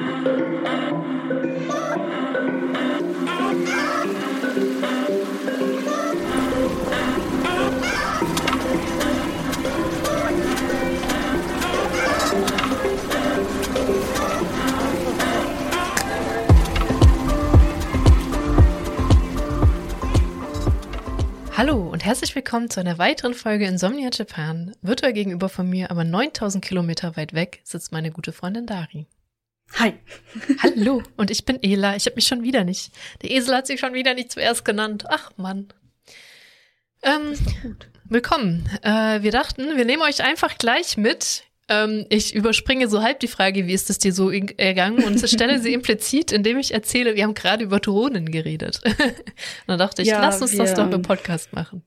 Hallo und herzlich willkommen zu einer weiteren Folge Insomnia Japan. Virtuell gegenüber von mir, aber 9000 Kilometer weit weg, sitzt meine gute Freundin Dari. Hi. Hallo und ich bin Ela. Ich habe mich schon wieder nicht. Der Esel hat sich schon wieder nicht zuerst genannt. Ach Mann. Ähm, willkommen. Äh, wir dachten, wir nehmen euch einfach gleich mit ähm, ich überspringe so halb die Frage, wie ist es dir so ergangen und stelle sie implizit, indem ich erzähle, wir haben gerade über Drohnen geredet. dann dachte ich, ja, lass uns wir, das doch im Podcast machen.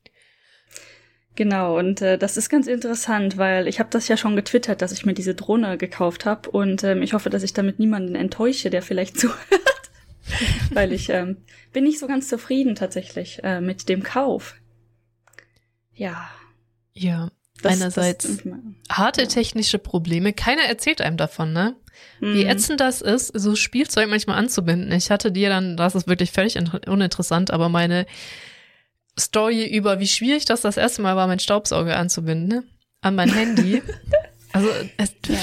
Genau, und äh, das ist ganz interessant, weil ich habe das ja schon getwittert, dass ich mir diese Drohne gekauft habe und ähm, ich hoffe, dass ich damit niemanden enttäusche, der vielleicht zuhört. weil ich ähm, bin nicht so ganz zufrieden tatsächlich äh, mit dem Kauf. Ja. Ja, das, Einerseits das, harte technische Probleme. Keiner erzählt einem davon, ne? Mhm. Wie ätzend das ist, so Spielzeug manchmal anzubinden. Ich hatte dir dann, das ist wirklich völlig uninteressant, aber meine Story über, wie schwierig das das erste Mal war, mein Staubsauger anzubinden, ne? An mein Handy. also, es, ja.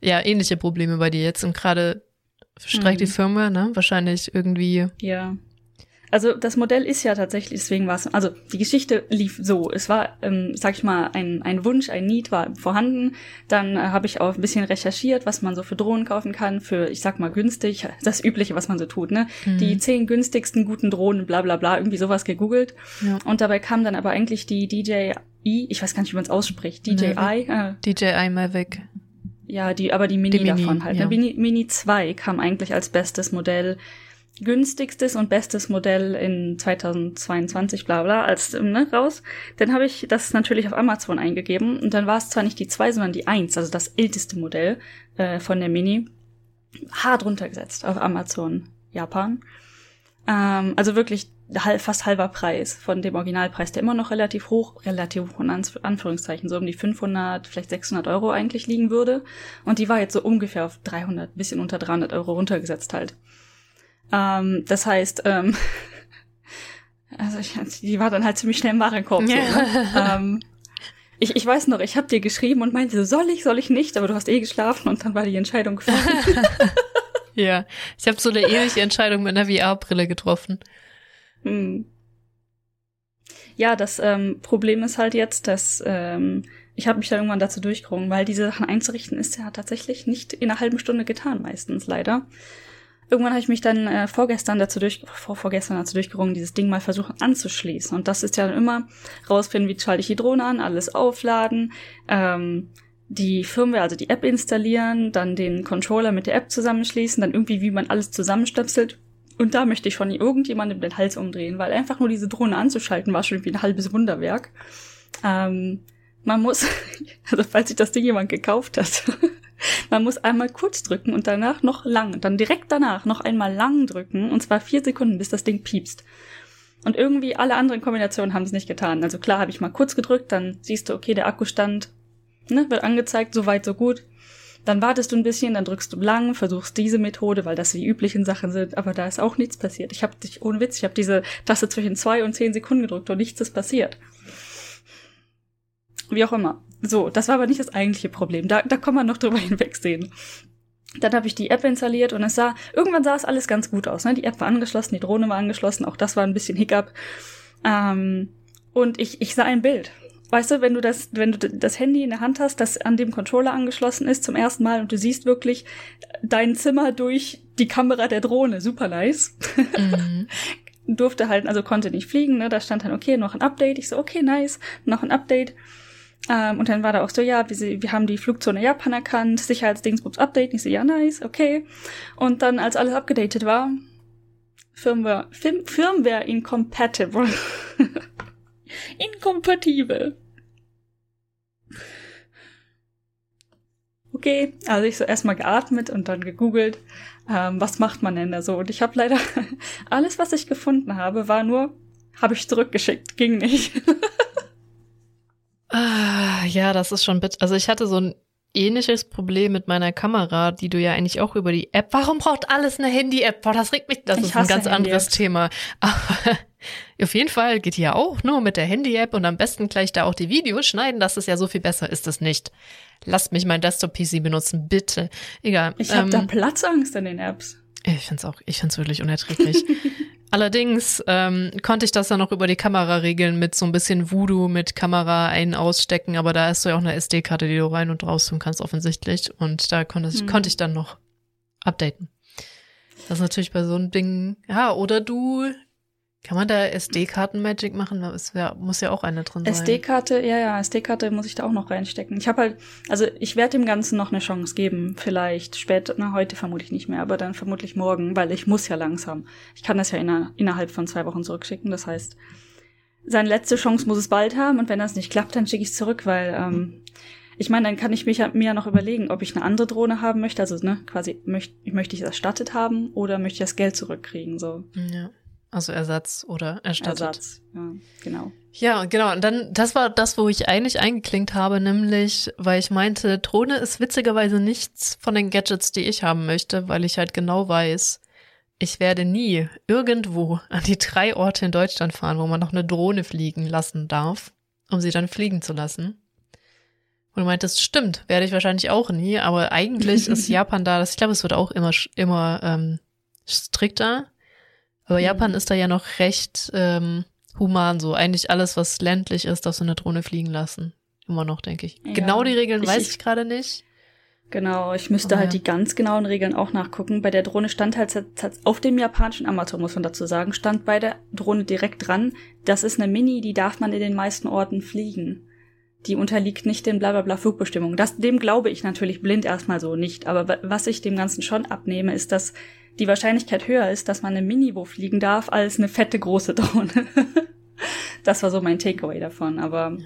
ja, ähnliche Probleme bei dir jetzt und gerade streikt mhm. die Firma, ne? Wahrscheinlich irgendwie. Ja. Also das Modell ist ja tatsächlich, deswegen war es, also die Geschichte lief so. Es war, ähm, sag ich mal, ein, ein Wunsch, ein Need war vorhanden. Dann äh, habe ich auch ein bisschen recherchiert, was man so für Drohnen kaufen kann, für, ich sag mal, günstig, das Übliche, was man so tut, ne? Mhm. Die zehn günstigsten guten Drohnen, bla bla bla, irgendwie sowas gegoogelt. Ja. Und dabei kam dann aber eigentlich die DJI, ich weiß gar nicht, wie man es ausspricht, DJI. Äh, DJI Mavic. Ja, die, aber die Mini, die Mini davon halt. Ne? Ja. Mini, Mini 2 kam eigentlich als bestes Modell günstigstes und bestes Modell in 2022, bla bla, als ne, raus. Dann habe ich das natürlich auf Amazon eingegeben und dann war es zwar nicht die 2, sondern die 1, also das älteste Modell äh, von der Mini. Hart runtergesetzt auf Amazon Japan. Ähm, also wirklich fast halber Preis von dem Originalpreis, der immer noch relativ hoch, relativ hoch in Anführungszeichen, so um die 500, vielleicht 600 Euro eigentlich liegen würde. Und die war jetzt so ungefähr auf 300, bisschen unter 300 Euro runtergesetzt halt. Ähm, das heißt, ähm, also ich, die war dann halt ziemlich schnell im Warenkorb. So, ne? ähm, ich, ich weiß noch, ich habe dir geschrieben und meinte, soll ich, soll ich nicht, aber du hast eh geschlafen und dann war die Entscheidung gefallen. ja, ich habe so eine ähnliche Entscheidung mit einer VR-Brille getroffen. Hm. Ja, das ähm, Problem ist halt jetzt, dass ähm, ich habe mich da irgendwann dazu durchgerungen, weil diese Sachen einzurichten ist ja tatsächlich nicht in einer halben Stunde getan, meistens leider. Irgendwann habe ich mich dann äh, vorgestern dazu durch, vor, vorgestern dazu durchgerungen, dieses Ding mal versuchen anzuschließen. Und das ist ja dann immer rausfinden, wie schalte ich die Drohne an, alles aufladen, ähm, die Firmware, also die App installieren, dann den Controller mit der App zusammenschließen, dann irgendwie, wie man alles zusammenstöpselt. Und da möchte ich von irgendjemandem den Hals umdrehen, weil einfach nur diese Drohne anzuschalten war schon wie ein halbes Wunderwerk. Ähm, man muss, also falls sich das Ding jemand gekauft hat, man muss einmal kurz drücken und danach noch lang, dann direkt danach noch einmal lang drücken und zwar vier Sekunden, bis das Ding piepst. Und irgendwie alle anderen Kombinationen haben es nicht getan. Also klar habe ich mal kurz gedrückt, dann siehst du, okay, der Akkustand ne, wird angezeigt, so weit, so gut. Dann wartest du ein bisschen, dann drückst du lang, versuchst diese Methode, weil das die üblichen Sachen sind, aber da ist auch nichts passiert. Ich habe dich, ohne Witz, ich habe diese Taste zwischen zwei und zehn Sekunden gedrückt und nichts ist passiert. Wie auch immer. So, das war aber nicht das eigentliche Problem. Da, da kann man noch drüber hinwegsehen. Dann habe ich die App installiert und es sah, irgendwann sah es alles ganz gut aus. Ne? Die App war angeschlossen, die Drohne war angeschlossen, auch das war ein bisschen Hiccup. Ähm, und ich, ich sah ein Bild. Weißt du, wenn du das, wenn du das Handy in der Hand hast, das an dem Controller angeschlossen ist zum ersten Mal und du siehst wirklich dein Zimmer durch die Kamera der Drohne, super nice. Mhm. Durfte halt, also konnte nicht fliegen, ne? Da stand dann, okay, noch ein Update. Ich so, okay, nice, noch ein Update. Ähm, und dann war da auch so, ja, wir, wir haben die Flugzone Japan erkannt, Sicherheitsdingsbums Update. Ich so, ja, nice, okay. Und dann, als alles abgedatet war, Firmware, Firm, Firmware incompatible. Inkompatibel. Okay, also ich so erstmal geatmet und dann gegoogelt, ähm, was macht man denn da so? Und ich habe leider alles, was ich gefunden habe, war nur, habe ich zurückgeschickt, ging nicht. Ah, ja, das ist schon bitter. Also ich hatte so ein ähnliches Problem mit meiner Kamera, die du ja eigentlich auch über die App. Warum braucht alles eine Handy-App? Boah, das regt mich. Das ich ist ein ganz anderes Thema. Aber auf jeden Fall geht hier auch nur mit der Handy-App und am besten gleich da auch die Videos schneiden. Das ist ja so viel besser, ist es nicht. Lasst mich mein Desktop-PC benutzen, bitte. Egal. Ich habe ähm, da Platzangst in den Apps. Ich find's auch, ich find's wirklich unerträglich. Allerdings ähm, konnte ich das dann noch über die Kamera regeln mit so ein bisschen Voodoo mit Kamera ein ausstecken, aber da hast du ja auch eine SD-Karte, die du rein und raus tun kannst offensichtlich und da konnte, hm. konnte ich dann noch updaten. Das ist natürlich bei so einem Ding, ja, oder du kann man da SD-Karten-Magic machen? Es muss ja auch eine drin sein. SD-Karte, ja, ja, SD-Karte muss ich da auch noch reinstecken. Ich habe halt, also ich werde dem Ganzen noch eine Chance geben, vielleicht später, na heute vermutlich nicht mehr, aber dann vermutlich morgen, weil ich muss ja langsam. Ich kann das ja inner, innerhalb von zwei Wochen zurückschicken, das heißt, seine letzte Chance muss es bald haben und wenn das nicht klappt, dann schicke ich es zurück, weil ähm, ich meine, dann kann ich mich mir ja noch überlegen, ob ich eine andere Drohne haben möchte, also ne, quasi möchte möchte ich es erstattet haben oder möchte ich das Geld zurückkriegen, so. Ja. Also Ersatz oder erstattet. Ersatz, ja, genau. Ja, genau. Und dann, das war das, wo ich eigentlich eingeklinkt habe, nämlich, weil ich meinte, Drohne ist witzigerweise nichts von den Gadgets, die ich haben möchte, weil ich halt genau weiß, ich werde nie irgendwo an die drei Orte in Deutschland fahren, wo man noch eine Drohne fliegen lassen darf, um sie dann fliegen zu lassen. Und du meintest, stimmt, werde ich wahrscheinlich auch nie, aber eigentlich ist Japan da, das, ich glaube, es wird auch immer, immer ähm, strikter aber Japan ist da ja noch recht ähm, human so. Eigentlich alles, was ländlich ist, darfst du eine Drohne fliegen lassen. Immer noch, denke ich. Ja, genau die Regeln ich, weiß ich gerade nicht. Genau, ich müsste oh, halt ja. die ganz genauen Regeln auch nachgucken. Bei der Drohne stand halt auf dem japanischen Amazon, muss man dazu sagen, stand bei der Drohne direkt dran, das ist eine Mini, die darf man in den meisten Orten fliegen. Die unterliegt nicht den blablabla Flugbestimmungen. Das, dem glaube ich natürlich blind erstmal so nicht. Aber was ich dem Ganzen schon abnehme, ist, dass die Wahrscheinlichkeit höher ist, dass man eine Mini-Wo fliegen darf, als eine fette große Drohne. das war so mein Takeaway davon, aber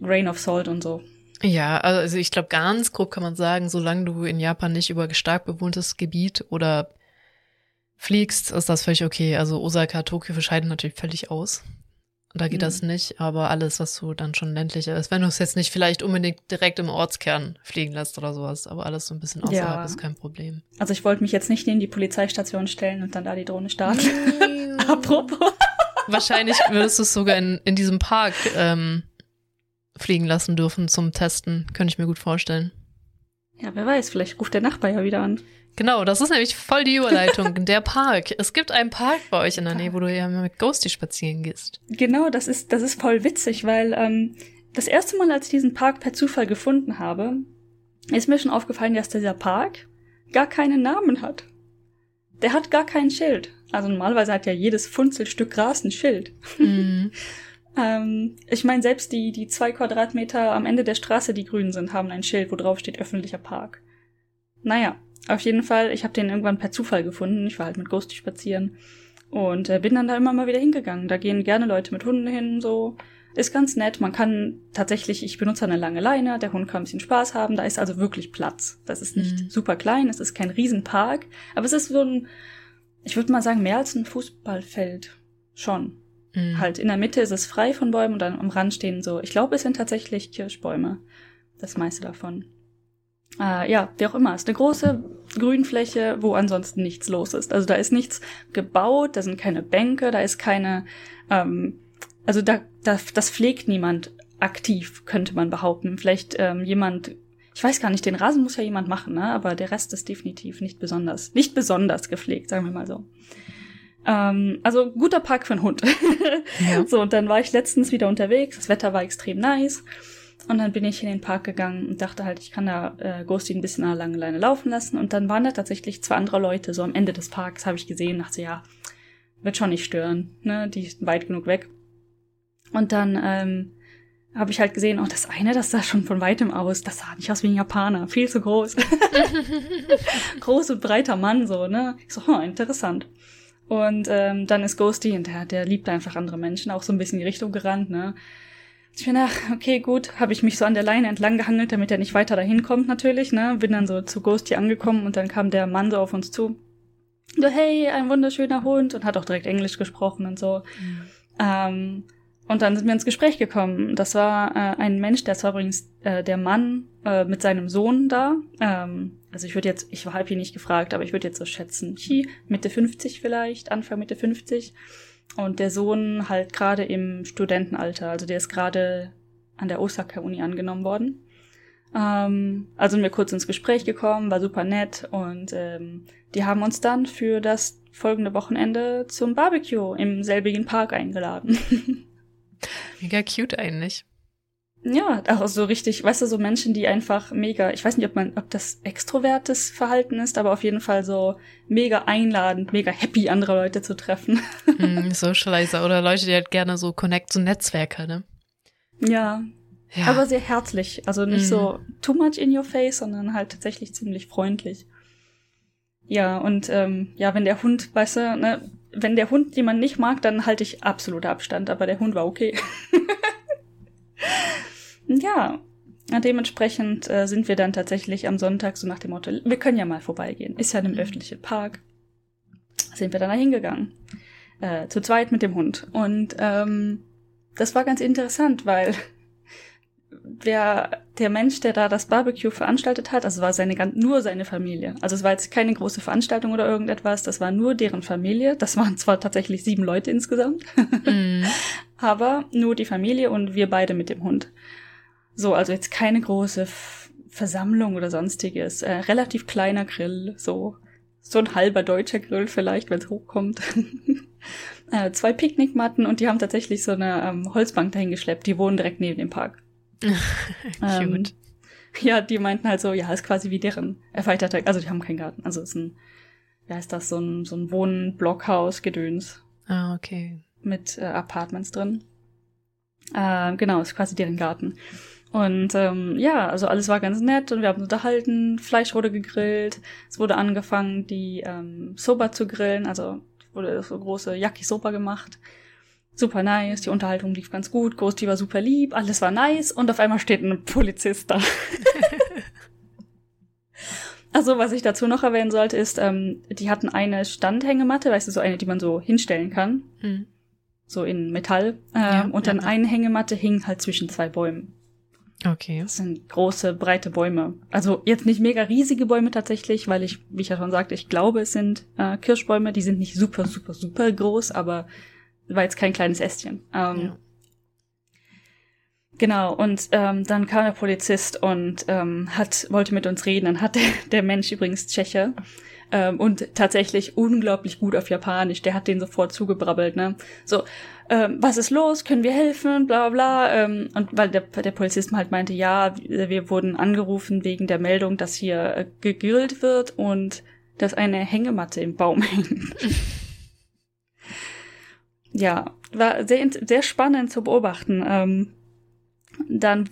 Grain of Salt und so. Ja, also ich glaube, ganz grob kann man sagen, solange du in Japan nicht über stark bewohntes Gebiet oder fliegst, ist das völlig okay. Also Osaka, Tokio scheiden natürlich völlig aus. Da geht mhm. das nicht, aber alles, was so dann schon ländlicher ist, wenn du es jetzt nicht vielleicht unbedingt direkt im Ortskern fliegen lässt oder sowas, aber alles so ein bisschen außerhalb ja. ist kein Problem. Also ich wollte mich jetzt nicht neben die Polizeistation stellen und dann da die Drohne starten. Apropos. Wahrscheinlich würdest du es sogar in, in diesem Park ähm, fliegen lassen dürfen zum Testen, könnte ich mir gut vorstellen. Ja, wer weiß, vielleicht ruft der Nachbar ja wieder an. Genau, das ist nämlich voll die Überleitung. der Park. Es gibt einen Park bei euch in der Nähe, wo du ja mit Ghosty spazieren gehst. Genau, das ist, das ist voll witzig, weil ähm, das erste Mal, als ich diesen Park per Zufall gefunden habe, ist mir schon aufgefallen, dass dieser Park gar keinen Namen hat. Der hat gar kein Schild. Also normalerweise hat ja jedes Funzelstück Gras ein Schild. Mhm. ähm, ich meine, selbst die, die zwei Quadratmeter am Ende der Straße, die grün sind, haben ein Schild, wo drauf steht öffentlicher Park. Naja, auf jeden Fall, ich habe den irgendwann per Zufall gefunden. Ich war halt mit Ghosty spazieren und äh, bin dann da immer mal wieder hingegangen. Da gehen gerne Leute mit Hunden hin, so. Ist ganz nett. Man kann tatsächlich, ich benutze eine lange Leine, der Hund kann ein bisschen Spaß haben. Da ist also wirklich Platz. Das ist nicht mhm. super klein, es ist kein Riesenpark, aber es ist so ein, ich würde mal sagen, mehr als ein Fußballfeld. Schon. Mhm. Halt in der Mitte ist es frei von Bäumen und dann am Rand stehen so, ich glaube, es sind tatsächlich Kirschbäume. Das meiste davon. Äh, ja, wie auch immer, ist eine große Grünfläche, wo ansonsten nichts los ist. Also da ist nichts gebaut, da sind keine Bänke, da ist keine, ähm, also da, da das pflegt niemand aktiv, könnte man behaupten. Vielleicht ähm, jemand, ich weiß gar nicht, den Rasen muss ja jemand machen, ne? aber der Rest ist definitiv nicht besonders, nicht besonders gepflegt, sagen wir mal so. Ähm, also guter Park für einen Hund. ja. So, und dann war ich letztens wieder unterwegs, das Wetter war extrem nice. Und dann bin ich in den Park gegangen und dachte halt, ich kann da äh, Ghosty ein bisschen an der langen Leine laufen lassen. Und dann waren da tatsächlich zwei andere Leute, so am Ende des Parks habe ich gesehen, dachte, ja, wird schon nicht stören, ne? Die ist weit genug weg. Und dann ähm, habe ich halt gesehen, oh, das eine, das sah schon von weitem aus, das sah nicht aus wie ein Japaner, viel zu groß. Groß und breiter Mann, so, ne? Ich so, oh, interessant. Und ähm, dann ist Ghosty, und der, der liebt einfach andere Menschen, auch so ein bisschen in die Richtung gerannt, ne? Ich bin ach, okay, gut, habe ich mich so an der Leine entlang gehangelt, damit er nicht weiter dahin kommt natürlich, ne? Bin dann so zu Ghosty angekommen und dann kam der Mann so auf uns zu. So, hey, ein wunderschöner Hund und hat auch direkt Englisch gesprochen und so. Mhm. Ähm, und dann sind wir ins Gespräch gekommen. Das war äh, ein Mensch, der war übrigens äh, der Mann äh, mit seinem Sohn da. Ähm, also ich würde jetzt, ich habe ihn nicht gefragt, aber ich würde jetzt so schätzen, hi, Mitte 50 vielleicht, Anfang Mitte 50. Und der Sohn halt gerade im Studentenalter, also der ist gerade an der Osaka-Uni angenommen worden. Ähm, also sind wir kurz ins Gespräch gekommen, war super nett und ähm, die haben uns dann für das folgende Wochenende zum Barbecue im selbigen Park eingeladen. Mega cute eigentlich. Ja, auch so richtig, weißt du, so Menschen, die einfach mega, ich weiß nicht, ob man, ob das extrovertes Verhalten ist, aber auf jeden Fall so mega einladend, mega happy, andere Leute zu treffen. Mm, Socializer oder Leute, die halt gerne so connect, so Netzwerker, ne? Ja. ja. Aber sehr herzlich. Also nicht mm. so too much in your face, sondern halt tatsächlich ziemlich freundlich. Ja, und ähm, ja, wenn der Hund, weißt du, ne, wenn der Hund jemand nicht mag, dann halte ich absolut Abstand, aber der Hund war okay. ja, dementsprechend äh, sind wir dann tatsächlich am Sonntag so nach dem Motto, wir können ja mal vorbeigehen. Ist ja in einem mhm. öffentlichen Park. Sind wir dann da hingegangen. Äh, zu zweit mit dem Hund. Und ähm, das war ganz interessant, weil wer der Mensch, der da das Barbecue veranstaltet hat, also war seine nur seine Familie. Also es war jetzt keine große Veranstaltung oder irgendetwas, das war nur deren Familie. Das waren zwar tatsächlich sieben Leute insgesamt, mm. aber nur die Familie und wir beide mit dem Hund. So, also jetzt keine große Versammlung oder sonstiges. Äh, relativ kleiner Grill, so so ein halber deutscher Grill vielleicht, wenn es hochkommt. äh, zwei Picknickmatten und die haben tatsächlich so eine ähm, Holzbank dahin geschleppt. Die wohnen direkt neben dem Park. ähm, ja, die meinten halt so, ja, ist quasi wie deren erweiterter, also die haben keinen Garten, also ist ein, wie heißt das, so ein, so ein Wohn-Blockhaus, Gedöns. Ah, okay. Mit äh, Apartments drin. Äh, genau, ist quasi deren Garten. Und ähm, ja, also alles war ganz nett und wir haben unterhalten, Fleisch wurde gegrillt, es wurde angefangen, die ähm, Soba zu grillen, also wurde so große Yakisoba gemacht super nice, die Unterhaltung lief ganz gut, Ghosty war super lieb, alles war nice und auf einmal steht ein Polizist da. also, was ich dazu noch erwähnen sollte, ist, ähm, die hatten eine Standhängematte, weißt du, so eine, die man so hinstellen kann. Mhm. So in Metall. Ähm, ja, und dann ja. eine Hängematte hing halt zwischen zwei Bäumen. Okay. Das sind große, breite Bäume. Also jetzt nicht mega riesige Bäume tatsächlich, weil ich, wie ich ja schon sagte, ich glaube, es sind äh, Kirschbäume. Die sind nicht super, super, super groß, aber war jetzt kein kleines Ästchen. Ähm, ja. Genau, und ähm, dann kam der Polizist und ähm, hat, wollte mit uns reden. Dann hat der, der Mensch übrigens Tscheche ähm, und tatsächlich unglaublich gut auf Japanisch. Der hat den sofort zugebrabbelt, ne? So, ähm, was ist los? Können wir helfen? Bla bla. Ähm, und weil der, der Polizist halt meinte, ja, wir wurden angerufen wegen der Meldung, dass hier äh, gegrillt wird und dass eine Hängematte im Baum hängt. ja, war sehr, sehr spannend zu beobachten. Ähm, dann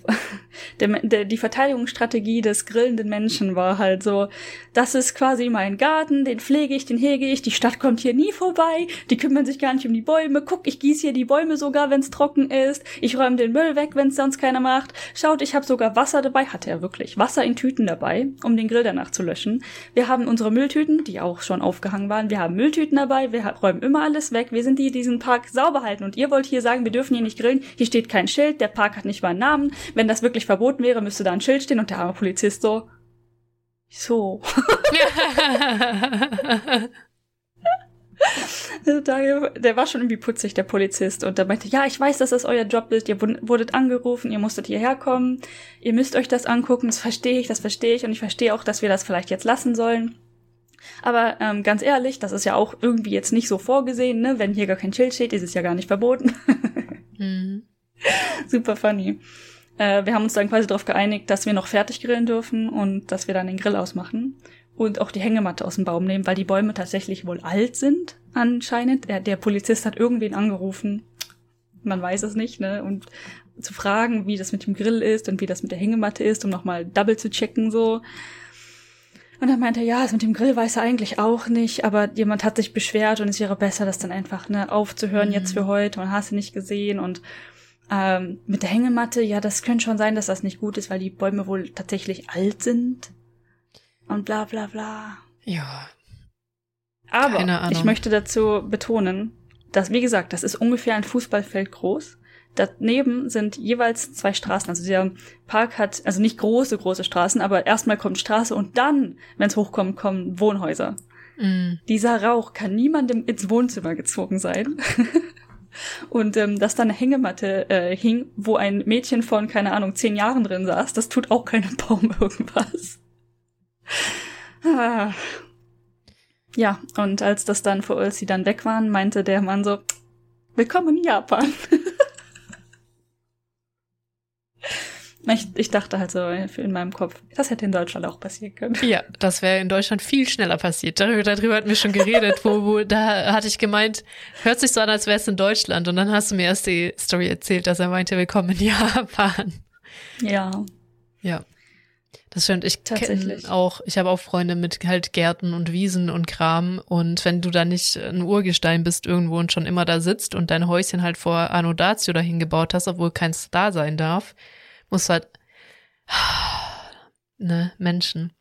der, der, die Verteidigungsstrategie des grillenden Menschen war halt so, das ist quasi mein Garten, den pflege ich, den hege ich, die Stadt kommt hier nie vorbei, die kümmern sich gar nicht um die Bäume, guck, ich gieße hier die Bäume sogar, wenn es trocken ist, ich räume den Müll weg, wenn es sonst keiner macht, schaut, ich habe sogar Wasser dabei, hatte er wirklich, Wasser in Tüten dabei, um den Grill danach zu löschen. Wir haben unsere Mülltüten, die auch schon aufgehangen waren, wir haben Mülltüten dabei, wir räumen immer alles weg, wir sind die, die diesen Park sauber halten und ihr wollt hier sagen, wir dürfen hier nicht grillen, hier steht kein Schild, der Park hat nicht mal einen Namen, wenn das wirklich verboten wäre, müsste da ein Schild stehen und der arme Polizist so, so. der war schon irgendwie putzig, der Polizist. Und der meinte, ja, ich weiß, dass das euer Job ist. Ihr wurdet angerufen, ihr musstet hierher kommen. Ihr müsst euch das angucken. Das verstehe ich, das verstehe ich. Und ich verstehe auch, dass wir das vielleicht jetzt lassen sollen. Aber ähm, ganz ehrlich, das ist ja auch irgendwie jetzt nicht so vorgesehen, ne? Wenn hier gar kein Schild steht, ist es ja gar nicht verboten. mhm. Super funny. Äh, wir haben uns dann quasi darauf geeinigt, dass wir noch fertig grillen dürfen und dass wir dann den Grill ausmachen und auch die Hängematte aus dem Baum nehmen, weil die Bäume tatsächlich wohl alt sind anscheinend. Der, der Polizist hat irgendwen angerufen, man weiß es nicht, ne? Und zu fragen, wie das mit dem Grill ist und wie das mit der Hängematte ist, um nochmal double zu checken so. Und dann meinte er, ja, das mit dem Grill weiß er eigentlich auch nicht, aber jemand hat sich beschwert und es wäre besser, das dann einfach ne, aufzuhören mhm. jetzt für heute und hast du nicht gesehen und ähm, mit der Hängematte, ja, das könnte schon sein, dass das nicht gut ist, weil die Bäume wohl tatsächlich alt sind. Und bla bla bla. Ja. Aber ich möchte dazu betonen, dass, wie gesagt, das ist ungefähr ein Fußballfeld groß. daneben sind jeweils zwei Straßen. Also der Park hat, also nicht große, große Straßen, aber erstmal kommt Straße und dann, wenn es hochkommt, kommen Wohnhäuser. Mm. Dieser Rauch kann niemandem ins Wohnzimmer gezogen sein. und ähm, dass da eine Hängematte äh, hing, wo ein Mädchen von, keine Ahnung, zehn Jahren drin saß, das tut auch keinem Baum irgendwas. ah. Ja, und als das dann, als sie dann weg waren, meinte der Mann so, willkommen in Japan. Ich, ich dachte halt so in meinem Kopf, das hätte in Deutschland auch passieren können. Ja, das wäre in Deutschland viel schneller passiert. Darüber, darüber hatten wir schon geredet, wo, wo da hatte ich gemeint, hört sich so an, als wäre es in Deutschland. Und dann hast du mir erst die Story erzählt, dass er meinte, willkommen in Japan. Ja. Ja. Das stimmt. Ich kenne auch, ich habe auch Freunde mit halt Gärten und Wiesen und Kram. Und wenn du da nicht ein Urgestein bist irgendwo und schon immer da sitzt und dein Häuschen halt vor Annodatio dahin gebaut hast, obwohl keins da sein darf, musst halt, ne, Menschen.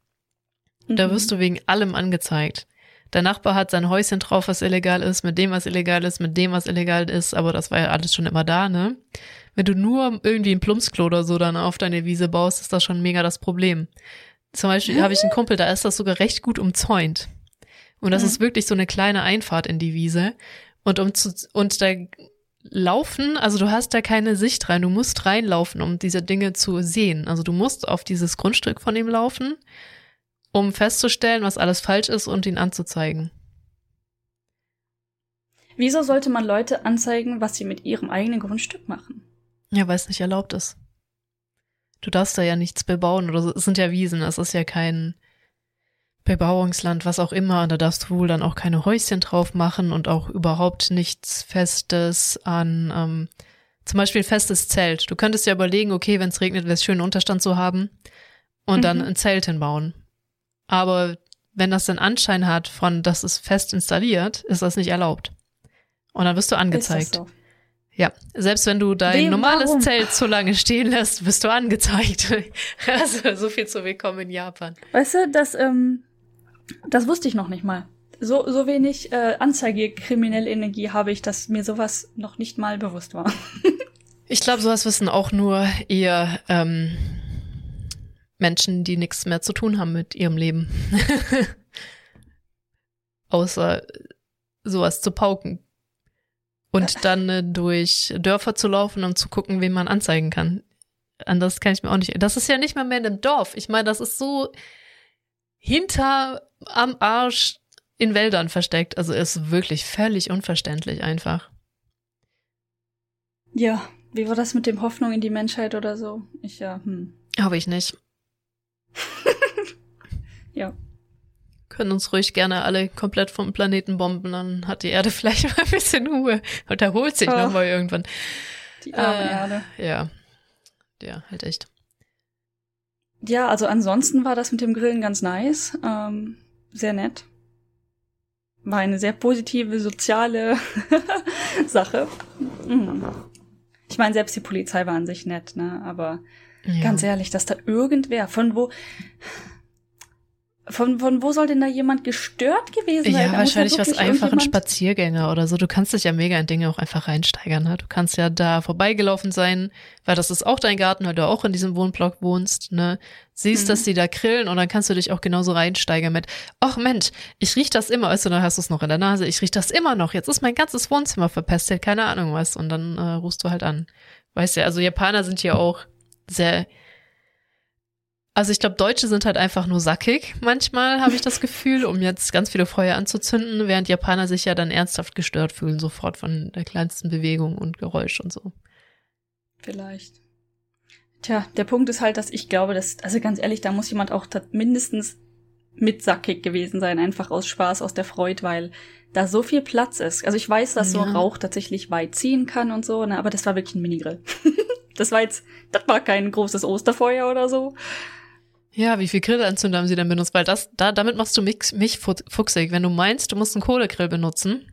Mhm. Da wirst du wegen allem angezeigt. Der Nachbar hat sein Häuschen drauf, was illegal ist, mit dem, was illegal ist, mit dem, was illegal ist, aber das war ja alles schon immer da, ne? Wenn du nur irgendwie ein Plumpsklo oder so dann auf deine Wiese baust, ist das schon mega das Problem. Zum Beispiel habe ich einen Kumpel, da ist das sogar recht gut umzäunt. Und das mhm. ist wirklich so eine kleine Einfahrt in die Wiese. Und um zu, und da laufen, also du hast da keine Sicht rein, du musst reinlaufen, um diese Dinge zu sehen. Also du musst auf dieses Grundstück von ihm laufen, um festzustellen, was alles falsch ist und ihn anzuzeigen. Wieso sollte man Leute anzeigen, was sie mit ihrem eigenen Grundstück machen? Ja, weil es nicht erlaubt ist. Du darfst da ja nichts bebauen oder so. Es sind ja Wiesen, es ist ja kein Bebauungsland, was auch immer, da darfst du wohl dann auch keine Häuschen drauf machen und auch überhaupt nichts Festes an, ähm, zum Beispiel ein festes Zelt. Du könntest ja überlegen, okay, wenn es regnet, wäre es schön, einen Unterstand zu haben und mhm. dann ein Zelt hinbauen. Aber wenn das den Anschein hat von, dass es fest installiert, ist das nicht erlaubt. Und dann wirst du angezeigt. So? Ja, selbst wenn du dein Wem, normales warum? Zelt zu lange stehen lässt, wirst du angezeigt. also so viel zu Willkommen in Japan. Weißt du, dass ähm, das wusste ich noch nicht mal. So, so wenig äh, Anzeige kriminelle Energie habe ich, dass mir sowas noch nicht mal bewusst war. ich glaube, sowas wissen auch nur eher ähm, Menschen, die nichts mehr zu tun haben mit ihrem Leben. Außer sowas zu pauken. Und dann äh, durch Dörfer zu laufen, um zu gucken, wen man anzeigen kann. Anders kann ich mir auch nicht. Das ist ja nicht mal mehr in einem Dorf. Ich meine, das ist so hinter am Arsch in Wäldern versteckt. Also ist wirklich völlig unverständlich einfach. Ja, wie war das mit dem Hoffnung in die Menschheit oder so? Ich ja, hm. Habe ich nicht. ja. Können uns ruhig gerne alle komplett vom Planeten bomben, dann hat die Erde vielleicht mal ein bisschen Ruhe und erholt sich oh. nochmal irgendwann. Die arme äh, Erde. Ja. Ja, halt echt. Ja, also ansonsten war das mit dem Grillen ganz nice. Ähm, sehr nett. War eine sehr positive, soziale Sache. Mhm. Ich meine, selbst die Polizei war an sich nett, ne? Aber ja. ganz ehrlich, dass da irgendwer, von wo, von, von wo soll denn da jemand gestört gewesen sein? Ja, wahrscheinlich was einfach ein Spaziergänger oder so. Du kannst dich ja mega in Dinge auch einfach reinsteigern. Ne? Du kannst ja da vorbeigelaufen sein, weil das ist auch dein Garten, weil du auch in diesem Wohnblock wohnst. Ne? Siehst, mhm. dass die da grillen und dann kannst du dich auch genauso reinsteigern mit, ach Mensch, ich riech das immer, weißt du, dann hast du es noch in der Nase, ich riech das immer noch, jetzt ist mein ganzes Wohnzimmer verpestet, keine Ahnung was. Und dann äh, rufst du halt an. Weißt du, also Japaner sind ja auch sehr also ich glaube, Deutsche sind halt einfach nur sackig. Manchmal habe ich das Gefühl, um jetzt ganz viele Feuer anzuzünden, während Japaner sich ja dann ernsthaft gestört fühlen, sofort von der kleinsten Bewegung und Geräusch und so. Vielleicht. Tja, der Punkt ist halt, dass ich glaube, dass, also ganz ehrlich, da muss jemand auch mindestens mit sackig gewesen sein, einfach aus Spaß, aus der Freude, weil da so viel Platz ist. Also ich weiß, dass ja. so Rauch tatsächlich weit ziehen kann und so, ne, aber das war wirklich ein Minigrill. das war jetzt, das war kein großes Osterfeuer oder so. Ja, wie viel Grillanzünder haben sie denn benutzt? Weil das, da, damit machst du mich, mich fuchsig. Wenn du meinst, du musst einen Kohlegrill benutzen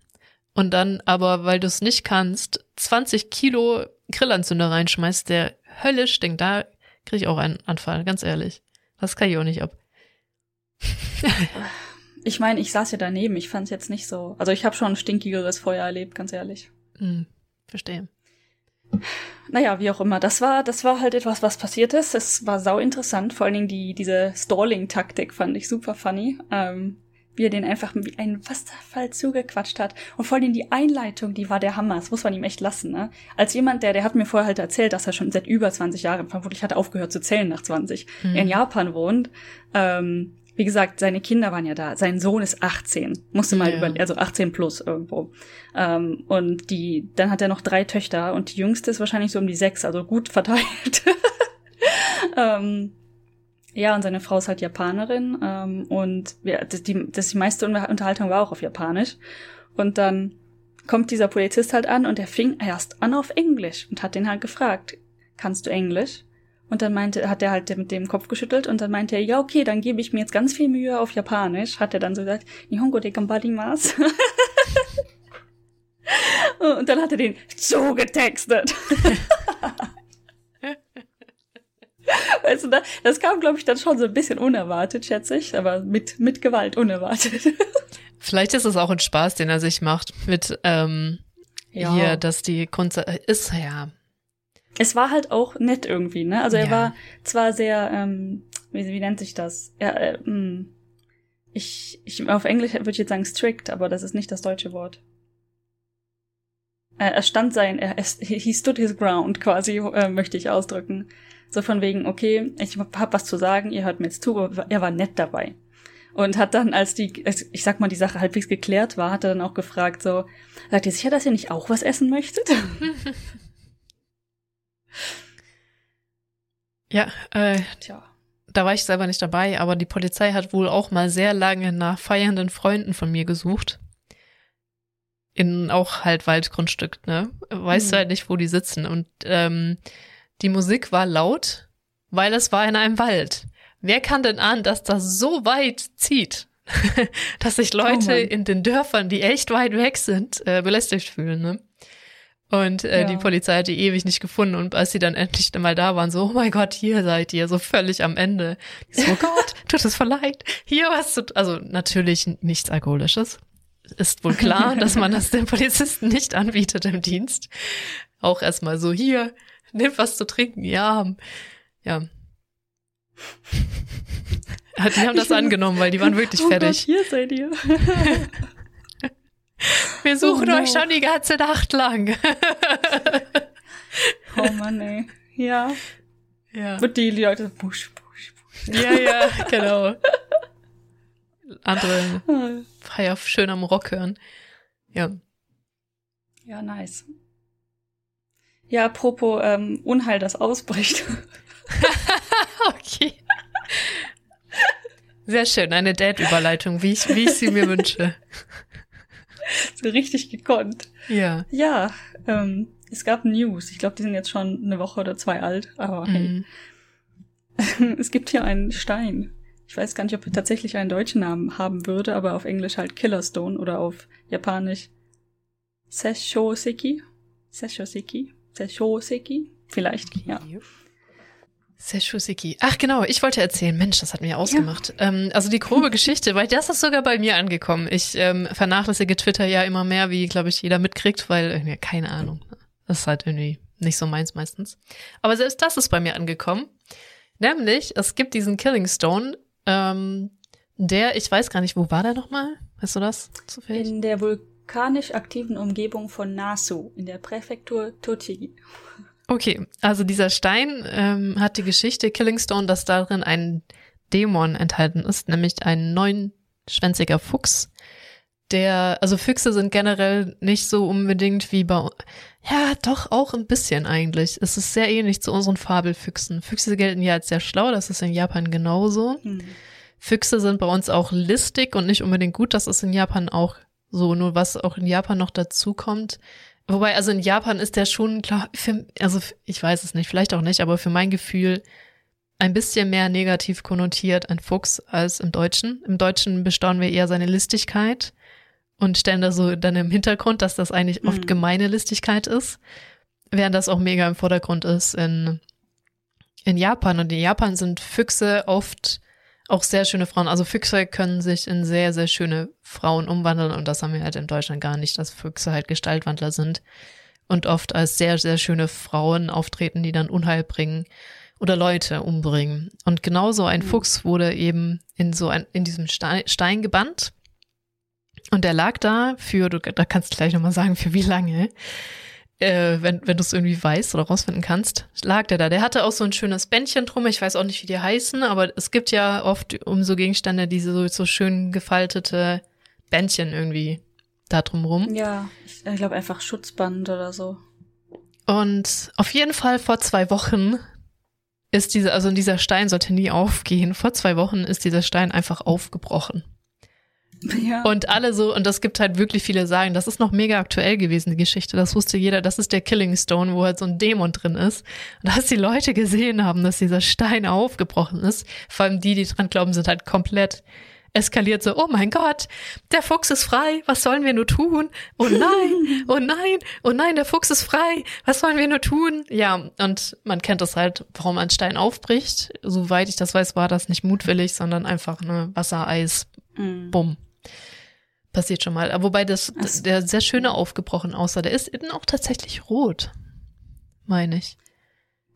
und dann aber, weil du es nicht kannst, 20 Kilo Grillanzünder reinschmeißt, der höllisch stinkt, da krieg ich auch einen Anfall, ganz ehrlich. Das kann ich auch nicht ab. ich meine, ich saß ja daneben, ich fand es jetzt nicht so. Also ich habe schon ein stinkigeres Feuer erlebt, ganz ehrlich. Hm, verstehe. Naja, wie auch immer. Das war, das war halt etwas, was passiert ist. Es war sau interessant. Vor allen Dingen die, diese Stalling-Taktik fand ich super funny. Ähm, wie er den einfach wie ein Wasserfall zugequatscht hat. Und vor allem die Einleitung, die war der Hammer. Das muss man ihm echt lassen, ne? Als jemand, der, der hat mir vorher halt erzählt, dass er schon seit über 20 Jahren, vermutlich hat er aufgehört zu zählen nach 20, mhm. in Japan wohnt. Ähm, wie gesagt, seine Kinder waren ja da. Sein Sohn ist 18. Musste mal ja. über, also 18 plus irgendwo. Ähm, und die, dann hat er noch drei Töchter und die jüngste ist wahrscheinlich so um die sechs, also gut verteilt. ähm, ja, und seine Frau ist halt Japanerin ähm, und ja, das, die, das die meiste Unterhaltung war auch auf Japanisch. Und dann kommt dieser Polizist halt an und er fing erst an auf Englisch und hat den halt gefragt, kannst du Englisch? Und dann meinte, hat er halt mit dem Kopf geschüttelt und dann meinte er, ja, okay, dann gebe ich mir jetzt ganz viel Mühe auf Japanisch. Hat er dann so gesagt, Nihongo de gambarimasu. und dann hat er den so getextet. weißt du, das kam, glaube ich, dann schon so ein bisschen unerwartet, schätze ich, aber mit, mit Gewalt unerwartet. Vielleicht ist es auch ein Spaß, den er sich macht mit ähm, ja. hier, dass die Kunst ist ja. Es war halt auch nett irgendwie, ne? Also er ja. war zwar sehr, ähm, wie, wie nennt sich das? Ja, äh, mh. Hm, ich, ich auf Englisch würde ich jetzt sagen strict, aber das ist nicht das deutsche Wort. Er, er stand sein, er, he stood his ground quasi, äh, möchte ich ausdrücken. So von wegen, okay, ich hab was zu sagen, ihr hört mir jetzt zu, aber er war nett dabei. Und hat dann, als die, ich sag mal, die Sache halbwegs geklärt war, hat er dann auch gefragt, so, seid ihr sicher, dass ihr nicht auch was essen möchtet? ja, äh, Tja. Da war ich selber nicht dabei, aber die Polizei hat wohl auch mal sehr lange nach feiernden Freunden von mir gesucht. In auch halt Waldgrundstück, ne? Weißt hm. du halt nicht, wo die sitzen. Und ähm, die Musik war laut, weil es war in einem Wald. Wer kann denn ahnen, dass das so weit zieht, dass sich Leute oh in den Dörfern, die echt weit weg sind, äh, belästigt fühlen, ne? Und äh, ja. die Polizei hat die ewig nicht gefunden. Und als sie dann endlich mal da waren, so, oh mein Gott, hier seid ihr, so völlig am Ende. so, oh Gott, tut es voll leid. Hier was du, also natürlich nichts Alkoholisches. Ist wohl klar, dass man das den Polizisten nicht anbietet im Dienst. Auch erstmal so, hier, nimm was zu trinken. Ja, ja. Die haben das angenommen, weil die waren wirklich oh fertig. Gott, hier seid ihr. Wir suchen oh no. euch schon die ganze Nacht lang. oh Mann, ey. Ja. Ja. Und die Leute, busch, busch, busch. Ja, ja, genau. Andere feier schön am Rock hören. Ja. Ja, nice. Ja, apropos ähm, Unheil, das ausbricht. okay. Sehr schön, eine Date-Überleitung, wie ich, wie ich sie mir wünsche. So richtig gekonnt. Ja. Ja, ähm, es gab News. Ich glaube, die sind jetzt schon eine Woche oder zwei alt, aber hey. Mhm. es gibt hier einen Stein. Ich weiß gar nicht, ob er tatsächlich einen deutschen Namen haben würde, aber auf Englisch halt Killerstone oder auf Japanisch Seshoseki. Seshoseki. Seshoseki? Vielleicht, ja. Seshoseki. Ach genau, ich wollte erzählen, Mensch, das hat mir ausgemacht. Ja. Ähm, also die grobe Geschichte, weil das ist sogar bei mir angekommen. Ich ähm, vernachlässige Twitter ja immer mehr, wie, glaube ich, jeder mitkriegt, weil, irgendwie, keine Ahnung, das ist halt irgendwie nicht so meins meistens. Aber selbst das ist bei mir angekommen. Nämlich, es gibt diesen Killing Stone, ähm, der, ich weiß gar nicht, wo war der nochmal? Weißt du das zufällig? In der Vulkan vulkanisch aktiven Umgebung von Nasu in der Präfektur Tochigi. Okay, also dieser Stein ähm, hat die Geschichte Killingstone, dass darin ein Dämon enthalten ist, nämlich ein neunschwänziger Fuchs. Der, also Füchse sind generell nicht so unbedingt wie bei, ja, doch auch ein bisschen eigentlich. Es ist sehr ähnlich zu unseren Fabelfüchsen. Füchse gelten ja als sehr schlau, das ist in Japan genauso. Hm. Füchse sind bei uns auch listig und nicht unbedingt gut, das ist in Japan auch so, nur was auch in Japan noch dazu kommt. Wobei, also in Japan ist der schon, klar, für, also ich weiß es nicht, vielleicht auch nicht, aber für mein Gefühl ein bisschen mehr negativ konnotiert ein Fuchs als im Deutschen. Im Deutschen bestaunen wir eher seine Listigkeit und stellen da so dann im Hintergrund, dass das eigentlich oft mhm. gemeine Listigkeit ist, während das auch mega im Vordergrund ist in, in Japan. Und in Japan sind Füchse oft auch sehr schöne Frauen. Also Füchse können sich in sehr, sehr schöne Frauen umwandeln und das haben wir halt in Deutschland gar nicht, dass Füchse halt Gestaltwandler sind. und oft als sehr, sehr schöne Frauen auftreten, die dann Unheil bringen oder Leute umbringen. Und genauso ein mhm. Fuchs wurde eben in so ein, in diesem Stein, Stein gebannt. Und der lag da für, du, da kannst du gleich nochmal sagen, für wie lange, äh, wenn, wenn du es irgendwie weißt oder rausfinden kannst, lag der da. Der hatte auch so ein schönes Bändchen drum. Ich weiß auch nicht, wie die heißen, aber es gibt ja oft um so Gegenstände diese so, so schön gefaltete Bändchen irgendwie da drumrum. Ja, ich, ich glaube einfach Schutzband oder so. Und auf jeden Fall vor zwei Wochen ist dieser, also dieser Stein sollte nie aufgehen. Vor zwei Wochen ist dieser Stein einfach aufgebrochen. Ja. Und alle so, und das gibt halt wirklich viele sagen, das ist noch mega aktuell gewesen, die Geschichte. Das wusste jeder, das ist der Killing Stone, wo halt so ein Dämon drin ist. Und dass die Leute gesehen haben, dass dieser Stein aufgebrochen ist, vor allem die, die dran glauben, sind halt komplett eskaliert so, oh mein Gott, der Fuchs ist frei, was sollen wir nur tun? Oh nein, oh nein, oh nein, der Fuchs ist frei, was sollen wir nur tun? Ja, und man kennt das halt, warum ein Stein aufbricht. Soweit ich das weiß, war das nicht mutwillig, sondern einfach ne Wassereis, mm. bumm. Passiert schon mal. Wobei das, das, der sehr schöne aufgebrochen aussah. Der ist innen auch tatsächlich rot, meine ich.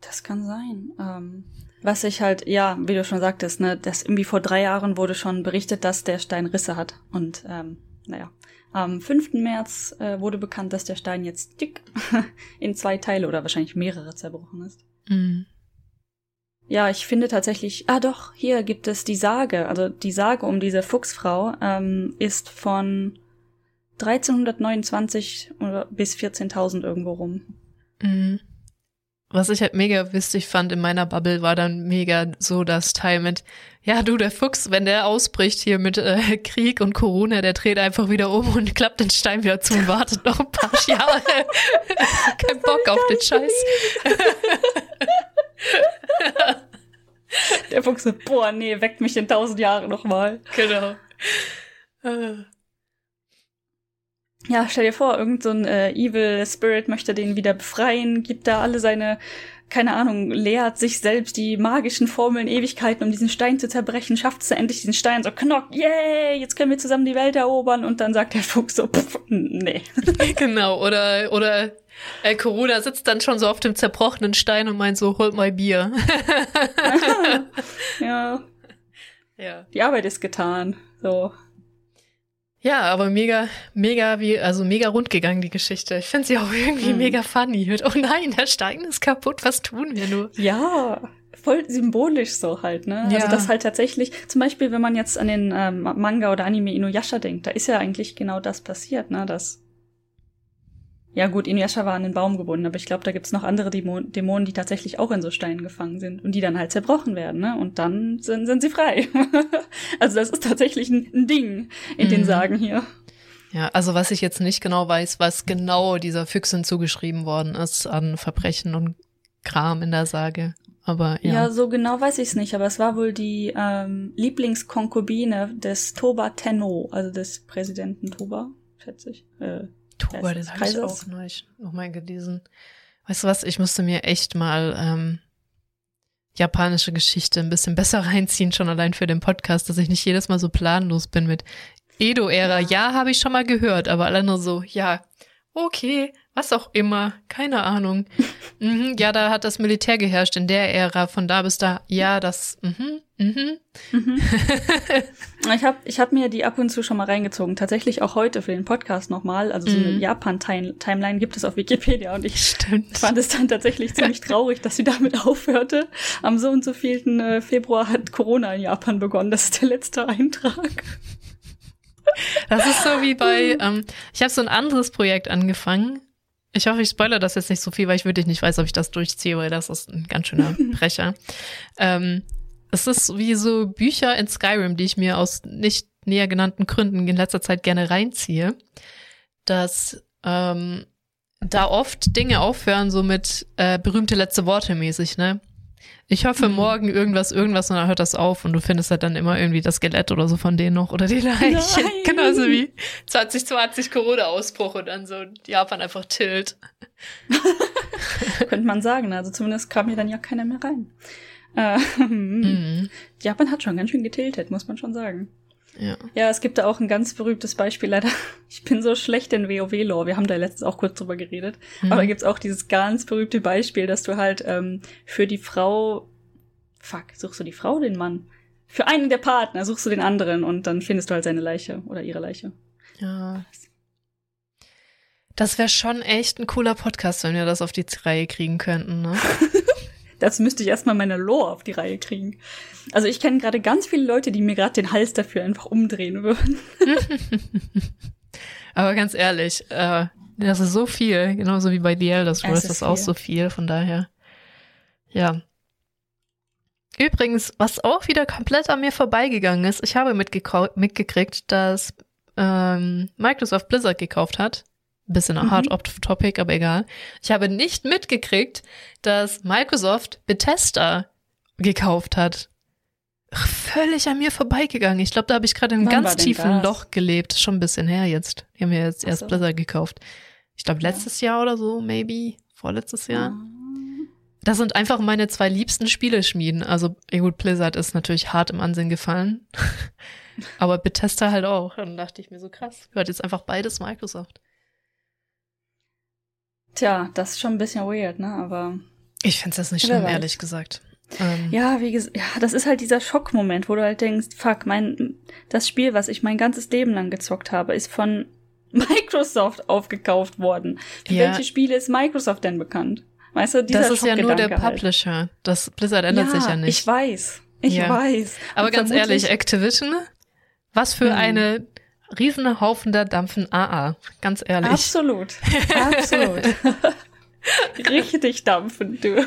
Das kann sein. Ähm, was ich halt, ja, wie du schon sagtest, ne, das irgendwie vor drei Jahren wurde schon berichtet, dass der Stein Risse hat. Und ähm, naja, am 5. März äh, wurde bekannt, dass der Stein jetzt dick in zwei Teile oder wahrscheinlich mehrere zerbrochen ist. Mhm. Ja, ich finde tatsächlich, ah doch, hier gibt es die Sage. Also die Sage um diese Fuchsfrau ähm, ist von 1329 bis 14.000 irgendwo rum. Mhm. Was ich halt mega witzig fand in meiner Bubble war dann mega so das Teil mit, ja du, der Fuchs, wenn der ausbricht hier mit äh, Krieg und Corona, der dreht einfach wieder um und klappt den Stein wieder zu und wartet noch ein paar Jahre. Kein Bock auf den Scheiß. der Fuchs so, boah, nee, weckt mich in tausend Jahren nochmal. Genau. Ja, stell dir vor, irgend so ein äh, Evil Spirit möchte den wieder befreien, gibt da alle seine, keine Ahnung, lehrt sich selbst die magischen Formeln Ewigkeiten, um diesen Stein zu zerbrechen, schafft es endlich diesen Stein so knock, yay, jetzt können wir zusammen die Welt erobern und dann sagt der Fuchs so, pff, nee. genau, oder, oder äh, Corona sitzt dann schon so auf dem zerbrochenen Stein und meint so, holt mal Bier. ja. Ja. Die Arbeit ist getan. So. Ja, aber mega, mega, wie, also mega rund gegangen, die Geschichte. Ich finde sie auch irgendwie mhm. mega funny. Mit, oh nein, der Stein ist kaputt, was tun wir nur? Ja, voll symbolisch so halt, ne? Also ja. Also das halt tatsächlich, zum Beispiel, wenn man jetzt an den ähm, Manga oder Anime Inuyasha denkt, da ist ja eigentlich genau das passiert, ne? Dass ja gut, Inuyasha war an den Baum gebunden, aber ich glaube, da gibt's noch andere Dämonen, Dämonen, die tatsächlich auch in so Steinen gefangen sind und die dann halt zerbrochen werden, ne? Und dann sind, sind sie frei. also das ist tatsächlich ein, ein Ding in mhm. den Sagen hier. Ja, also was ich jetzt nicht genau weiß, was genau dieser Füchsin zugeschrieben worden ist an Verbrechen und Kram in der Sage. Aber ja. Ja, so genau weiß ich es nicht, aber es war wohl die ähm, Lieblingskonkubine des Toba Tenno, also des Präsidenten Toba, schätze ich. Äh, Oktober, das habe ich auch neu nochmal gelesen. Weißt du was, ich musste mir echt mal ähm, japanische Geschichte ein bisschen besser reinziehen, schon allein für den Podcast, dass ich nicht jedes Mal so planlos bin mit Edo-Ära. Ja, ja habe ich schon mal gehört, aber alle nur so, ja, okay, was auch immer, keine Ahnung. mhm, ja, da hat das Militär geherrscht in der Ära, von da bis da. Ja, das, mhm, mhm. mhm. ich habe ich hab mir die ab und zu schon mal reingezogen. Tatsächlich auch heute für den Podcast nochmal. Also so eine mhm. Japan-Timeline gibt es auf Wikipedia und ich Stimmt. fand es dann tatsächlich ziemlich traurig, dass sie damit aufhörte. Am so und so vielten äh, Februar hat Corona in Japan begonnen. Das ist der letzte Eintrag. Das ist so wie bei, ähm, ich habe so ein anderes Projekt angefangen ich hoffe, ich spoilere das jetzt nicht so viel, weil ich wirklich nicht weiß, ob ich das durchziehe, weil das ist ein ganz schöner Brecher. ähm, es ist wie so Bücher in Skyrim, die ich mir aus nicht näher genannten Gründen in letzter Zeit gerne reinziehe, dass ähm, da oft Dinge aufhören, so mit äh, berühmte letzte Worte mäßig, ne? Ich hoffe mhm. morgen irgendwas, irgendwas und dann hört das auf und du findest halt dann immer irgendwie das Skelett oder so von denen noch oder die Leiche. Nein. Genauso wie 2020 Corona-Ausbruch und dann so Japan einfach tilt. Könnte man sagen, also zumindest kam hier dann ja keiner mehr rein. Äh, mhm. Japan hat schon ganz schön getiltet, muss man schon sagen. Ja. ja, es gibt da auch ein ganz berühmtes Beispiel, leider. Ich bin so schlecht in WoW-Lore. Wir haben da letztens auch kurz drüber geredet. Mhm. Aber da gibt's auch dieses ganz berühmte Beispiel, dass du halt ähm, für die Frau. Fuck, suchst du die Frau, den Mann? Für einen der Partner suchst du den anderen und dann findest du halt seine Leiche oder ihre Leiche. Ja. Das wäre schon echt ein cooler Podcast, wenn wir das auf die Reihe kriegen könnten, ne? Das müsste ich erstmal meine Lore auf die Reihe kriegen. Also ich kenne gerade ganz viele Leute, die mir gerade den Hals dafür einfach umdrehen würden. Aber ganz ehrlich, äh, das ist so viel, genauso wie bei The Elder Scrolls, das ist auch so viel, von daher. Ja. Übrigens, was auch wieder komplett an mir vorbeigegangen ist, ich habe mitgekriegt, dass ähm, Microsoft Blizzard gekauft hat. Bisschen mhm. hard off topic, aber egal. Ich habe nicht mitgekriegt, dass Microsoft Bethesda gekauft hat. Ach, völlig an mir vorbeigegangen. Ich glaube, da habe ich gerade in einem ganz tiefen Loch gelebt. Schon ein bisschen her jetzt. Die haben ja jetzt erst so. Blizzard gekauft. Ich glaube, letztes ja. Jahr oder so, maybe. Vorletztes Jahr. Ja. Das sind einfach meine zwei liebsten Spieleschmieden. Also, ja gut, Blizzard ist natürlich hart im Ansehen gefallen. aber Bethesda halt auch. Und dann dachte ich mir so krass, gehört jetzt einfach beides Microsoft. Tja, das ist schon ein bisschen weird, ne? Aber. Ich find's das nicht schlimm, ehrlich gesagt. Ähm. Ja, wie gesagt, ja, das ist halt dieser Schockmoment, wo du halt denkst, fuck, mein, das Spiel, was ich mein ganzes Leben lang gezockt habe, ist von Microsoft aufgekauft worden. Für ja. welche Spiele ist Microsoft denn bekannt? Weißt du, dieser Das ist ja nur der halt. Publisher. Das Blizzard ändert ja, sich ja nicht. Ich weiß. Ich ja. weiß. Aber Und ganz ehrlich, Activision, was für hm. eine riesen Haufen der Dampfen AA. Ganz ehrlich. Absolut. Absolut. Richtig dampfen, du.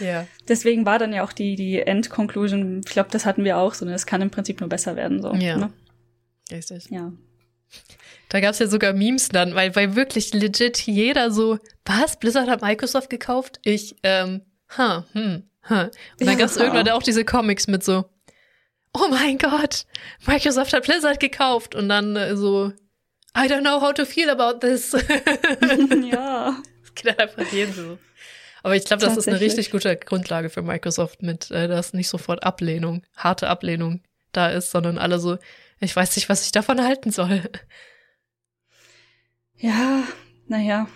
Ja. Deswegen war dann ja auch die, die End-Conclusion, ich glaube, das hatten wir auch so, ne? Es kann im Prinzip nur besser werden, so. Ja. Ne? Richtig. Ja. Da gab's ja sogar Memes dann, weil, weil wirklich legit jeder so, was? Blizzard hat Microsoft gekauft? Ich, ähm, ha, hm, ha. Und dann ja. gab's irgendwann auch diese Comics mit so, oh mein Gott, Microsoft hat Blizzard gekauft und dann äh, so, I don't know how to feel about this. ja. Das geht einfach jeden so. Aber ich glaube, das ist eine richtig gute Grundlage für Microsoft mit, äh, dass nicht sofort Ablehnung, harte Ablehnung da ist, sondern alle so, ich weiß nicht, was ich davon halten soll. Ja, naja.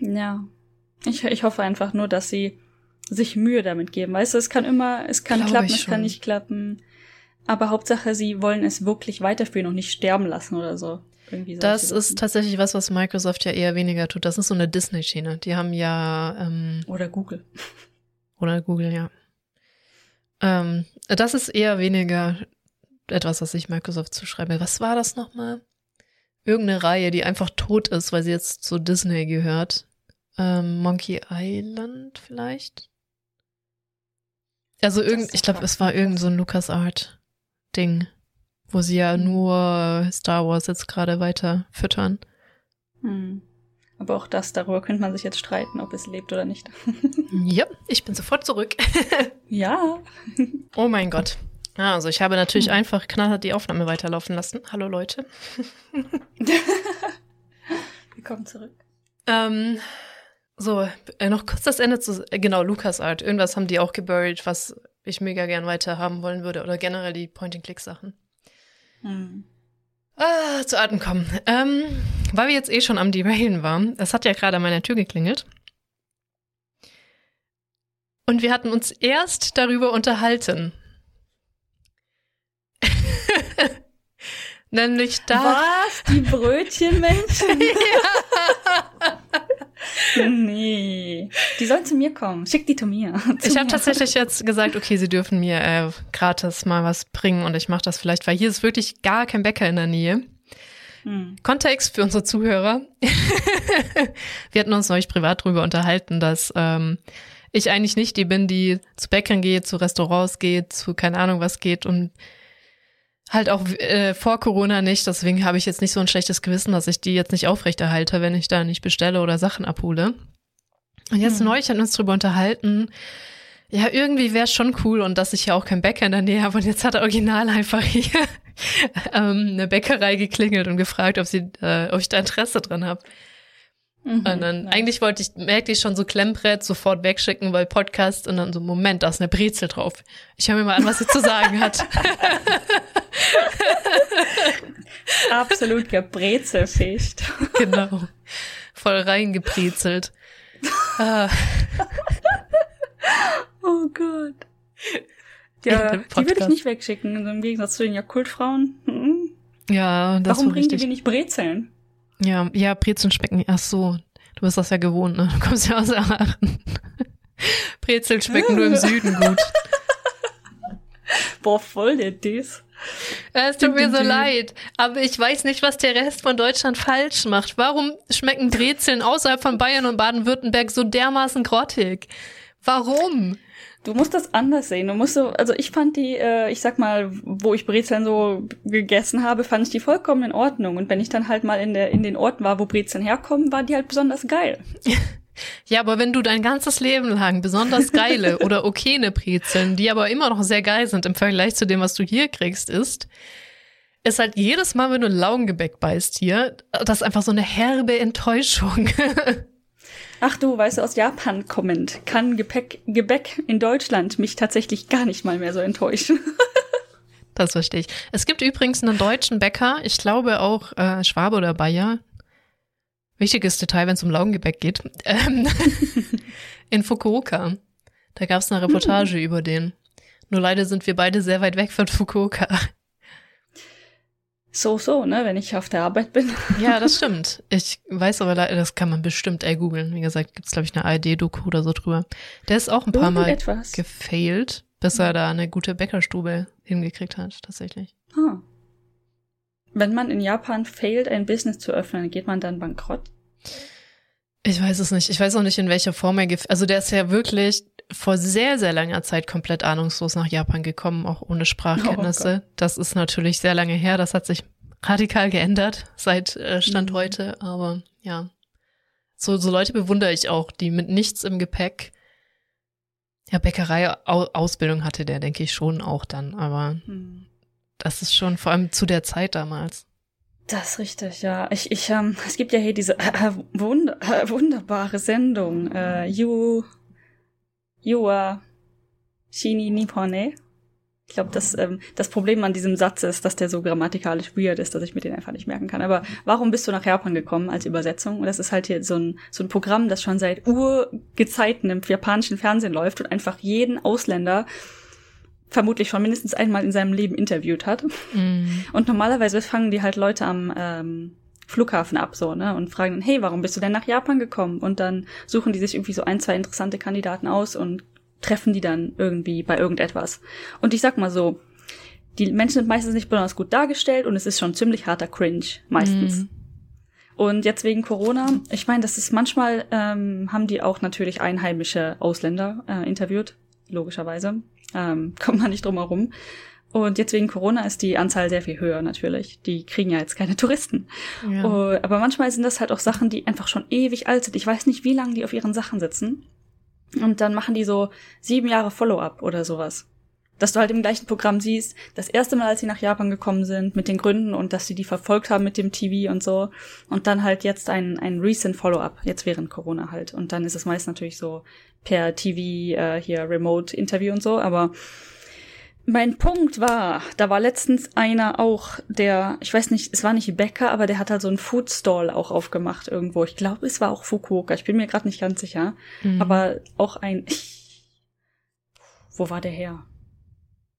Ja. Ich, ich hoffe einfach nur, dass sie sich Mühe damit geben. Weißt du, es kann immer, es kann Glaube klappen, es kann nicht klappen. Aber Hauptsache, sie wollen es wirklich weiterführen und nicht sterben lassen oder so. Das ist tatsächlich was, was Microsoft ja eher weniger tut. Das ist so eine Disney-Schiene. Die haben ja ähm, oder Google oder Google, ja. Ähm, das ist eher weniger etwas, was ich Microsoft zuschreibe. Was war das nochmal? Irgendeine Reihe, die einfach tot ist, weil sie jetzt zu Disney gehört. Ähm, Monkey Island vielleicht? Also irgend, ich glaube, es war irgend so ein LucasArt-Ding, wo sie ja hm. nur Star Wars jetzt gerade weiter füttern. Hm. Aber auch das, darüber könnte man sich jetzt streiten, ob es lebt oder nicht. ja, ich bin sofort zurück. ja. Oh mein Gott. Also ich habe natürlich hm. einfach knallhart die Aufnahme weiterlaufen lassen. Hallo Leute. Willkommen zurück. Ähm, so, äh, noch kurz das Ende zu, äh, genau, LucasArt. Irgendwas haben die auch geburied, was ich mega gern weiter haben wollen würde. Oder generell die Point-and-Click-Sachen. Hm. Ah, zu Atem kommen. Ähm, weil wir jetzt eh schon am Derailen waren, es hat ja gerade an meiner Tür geklingelt. Und wir hatten uns erst darüber unterhalten. Nämlich da. Was? Die Brötchenmenschen? ja. Nee. Die sollen zu mir kommen. Schick die zu mir. Zu ich habe tatsächlich jetzt gesagt, okay, sie dürfen mir äh, gratis mal was bringen und ich mache das vielleicht, weil hier ist wirklich gar kein Bäcker in der Nähe. Hm. Kontext für unsere Zuhörer. Wir hatten uns neulich privat drüber unterhalten, dass ähm, ich eigentlich nicht die bin, die zu Bäckern geht, zu Restaurants geht, zu keine Ahnung was geht und halt auch äh, vor Corona nicht. Deswegen habe ich jetzt nicht so ein schlechtes Gewissen, dass ich die jetzt nicht aufrechterhalte, wenn ich da nicht bestelle oder Sachen abhole. Und jetzt hm. neulich hatten wir uns drüber unterhalten. Ja, irgendwie wäre es schon cool und dass ich ja auch kein Bäcker in der Nähe habe. Und jetzt hat er original einfach hier ähm, eine Bäckerei geklingelt und gefragt, ob sie, äh, ob ich da Interesse dran habe. Mhm, und dann, ja. eigentlich wollte ich, merkte ich schon so Klemmbrett sofort wegschicken, weil Podcast und dann so, Moment, da ist eine Brezel drauf. Ich höre mir mal an, was sie zu sagen hat. Absolut gebrezelfischt. genau. Voll reingebrezelt. ah. oh Gott. Ja, die würde ich nicht wegschicken, im Gegensatz zu den Jakultfrauen. Mhm. Ja, das Warum bringen die nicht Brezeln? Ja, ja, Brezeln schmecken. Ach so, du bist das ja gewohnt, ne? Du kommst ja aus Aachen. Brezeln schmecken nur im Süden gut. Boah, voll der Diss. Es tut mir so leid, aber ich weiß nicht, was der Rest von Deutschland falsch macht. Warum schmecken Brezeln außerhalb von Bayern und Baden-Württemberg so dermaßen grottig? Warum? Du musst das anders sehen. Du musst so, also ich fand die, äh, ich sag mal, wo ich Brezeln so gegessen habe, fand ich die vollkommen in Ordnung. Und wenn ich dann halt mal in der in den Orten war, wo Brezeln herkommen, war die halt besonders geil. Ja, aber wenn du dein ganzes Leben lang besonders geile oder okayne Brezeln, die aber immer noch sehr geil sind im Vergleich zu dem, was du hier kriegst, isst, ist halt jedes Mal, wenn du Laugengebäck beißt hier, das ist einfach so eine herbe Enttäuschung. Ach du, weißt du, aus Japan kommend, kann Gepäck, Gebäck in Deutschland mich tatsächlich gar nicht mal mehr so enttäuschen. das verstehe ich. Es gibt übrigens einen deutschen Bäcker, ich glaube auch äh, Schwabe oder Bayer. Wichtiges Detail, wenn es um Laugengebäck geht. Ähm, in Fukuoka. Da gab es eine Reportage mhm. über den. Nur leider sind wir beide sehr weit weg von Fukuoka so, so, ne, wenn ich auf der Arbeit bin. Ja, das stimmt. Ich weiß aber, das kann man bestimmt ey googeln. Wie gesagt, gibt's glaube ich eine ARD-Doku oder so drüber. Der ist auch ein paar Mal etwas. gefailt, bis er da eine gute Bäckerstube hingekriegt hat, tatsächlich. Ah. Wenn man in Japan failt, ein Business zu öffnen, geht man dann bankrott? Ich weiß es nicht. Ich weiß auch nicht, in welcher Form er gefällt. Also der ist ja wirklich vor sehr, sehr langer Zeit komplett ahnungslos nach Japan gekommen, auch ohne Sprachkenntnisse. Oh das ist natürlich sehr lange her. Das hat sich radikal geändert seit äh, Stand mhm. heute. Aber ja, so, so Leute bewundere ich auch, die mit nichts im Gepäck ja, Bäckerei-Ausbildung hatte der, denke ich schon auch dann. Aber mhm. das ist schon vor allem zu der Zeit damals. Das ist richtig, ja. Ich, ich, ähm, es gibt ja hier diese äh, wund äh, wunderbare Sendung, äh, You, You are Shini Nippone. Ich glaube, das, ähm, das Problem an diesem Satz ist, dass der so grammatikalisch weird ist, dass ich mir den einfach nicht merken kann. Aber warum bist du nach Japan gekommen als Übersetzung? Und das ist halt hier so ein, so ein Programm, das schon seit Urgezeiten im japanischen Fernsehen läuft und einfach jeden Ausländer vermutlich schon mindestens einmal in seinem Leben interviewt hat. Mhm. Und normalerweise fangen die halt Leute am ähm, Flughafen ab so, ne? Und fragen dann, hey, warum bist du denn nach Japan gekommen? Und dann suchen die sich irgendwie so ein, zwei interessante Kandidaten aus und treffen die dann irgendwie bei irgendetwas. Und ich sag mal so, die Menschen sind meistens nicht besonders gut dargestellt und es ist schon ziemlich harter Cringe, meistens. Mhm. Und jetzt wegen Corona, ich meine, das ist manchmal, ähm, haben die auch natürlich einheimische Ausländer äh, interviewt, logischerweise. Ähm, kommt man nicht drum herum. Und jetzt wegen Corona ist die Anzahl sehr viel höher natürlich. Die kriegen ja jetzt keine Touristen. Ja. Uh, aber manchmal sind das halt auch Sachen, die einfach schon ewig alt sind. Ich weiß nicht, wie lange die auf ihren Sachen sitzen. Und dann machen die so sieben Jahre Follow-up oder sowas. Dass du halt im gleichen Programm siehst, das erste Mal, als sie nach Japan gekommen sind, mit den Gründen und dass sie die verfolgt haben mit dem TV und so. Und dann halt jetzt ein, ein recent Follow-up, jetzt während Corona halt. Und dann ist es meist natürlich so per TV, äh, hier Remote-Interview und so, aber mein Punkt war, da war letztens einer auch, der, ich weiß nicht, es war nicht Bäcker, aber der hat halt so einen Foodstall auch aufgemacht irgendwo. Ich glaube, es war auch Fukuoka, ich bin mir gerade nicht ganz sicher. Mhm. Aber auch ein, wo war der her?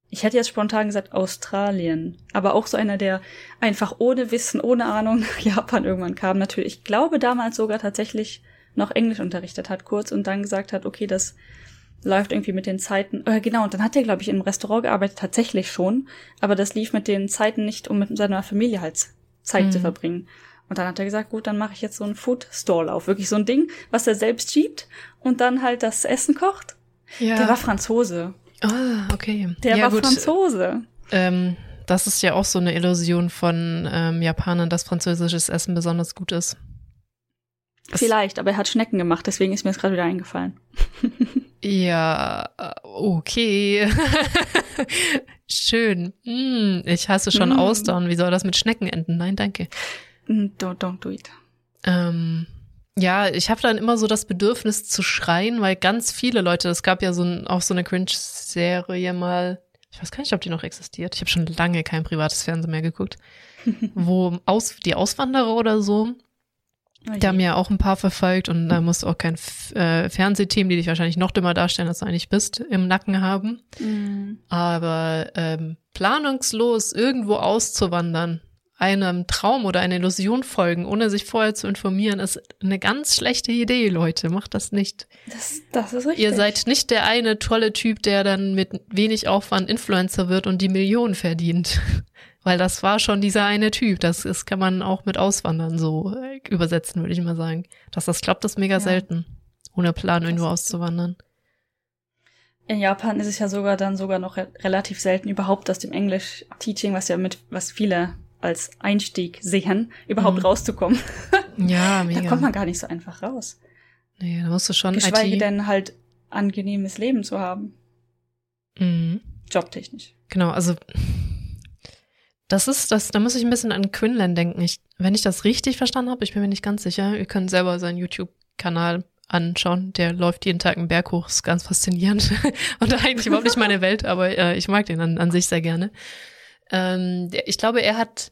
Ich hätte jetzt spontan gesagt Australien, aber auch so einer, der einfach ohne Wissen, ohne Ahnung nach Japan irgendwann kam. Natürlich, ich glaube damals sogar tatsächlich noch Englisch unterrichtet hat kurz und dann gesagt hat, okay, das läuft irgendwie mit den Zeiten. Äh, genau, und dann hat er, glaube ich, im Restaurant gearbeitet, tatsächlich schon. Aber das lief mit den Zeiten nicht, um mit seiner Familie halt Zeit mhm. zu verbringen. Und dann hat er gesagt, gut, dann mache ich jetzt so einen Food Stall auf. Wirklich so ein Ding, was er selbst schiebt und dann halt das Essen kocht. Ja. Der war Franzose. Ah, okay. Der ja, war gut. Franzose. Ähm, das ist ja auch so eine Illusion von ähm, Japanern, dass französisches Essen besonders gut ist. Vielleicht, aber er hat Schnecken gemacht, deswegen ist mir das gerade wieder eingefallen. ja, okay. Schön. Hm, ich hasse schon mm. Austern. Wie soll das mit Schnecken enden? Nein, danke. Mm, don't, don't do it. Ähm, Ja, ich habe dann immer so das Bedürfnis zu schreien, weil ganz viele Leute, es gab ja so ein, auch so eine Cringe-Serie mal, ich weiß gar nicht, ob die noch existiert. Ich habe schon lange kein privates Fernsehen mehr geguckt, wo aus, die Auswanderer oder so, oh die haben ja auch ein paar verfolgt und da musst du auch kein äh, Fernsehteam, die dich wahrscheinlich noch dümmer darstellen, als du eigentlich bist, im Nacken haben. Mhm. Aber ähm, planungslos irgendwo auszuwandern, einem Traum oder einer Illusion folgen, ohne sich vorher zu informieren, ist eine ganz schlechte Idee, Leute. Macht das nicht. Das, das ist richtig. Ihr seid nicht der eine tolle Typ, der dann mit wenig Aufwand Influencer wird und die Millionen verdient. Weil das war schon dieser eine Typ. Das, das kann man auch mit Auswandern so äh, übersetzen, würde ich mal sagen. Dass das klappt, ist mega ja. selten. Ohne Plan das irgendwo auszuwandern. In Japan ist es ja sogar dann sogar noch re relativ selten überhaupt aus dem Englisch-Teaching, was ja mit, was viele als Einstieg sehen, überhaupt mhm. rauszukommen. Ja, mega. Da kommt man gar nicht so einfach raus. Nee, da musst du schon Geschweige IT denn halt angenehmes Leben zu haben. Mhm. Jobtechnisch. Genau, also das ist das, da muss ich ein bisschen an Quinlan denken. Ich, wenn ich das richtig verstanden habe, ich bin mir nicht ganz sicher, ihr könnt selber seinen YouTube-Kanal anschauen. Der läuft jeden Tag einen Berg hoch, ist ganz faszinierend. Und eigentlich überhaupt nicht meine Welt, aber äh, ich mag den an, an sich sehr gerne. Ähm, ich glaube, er hat,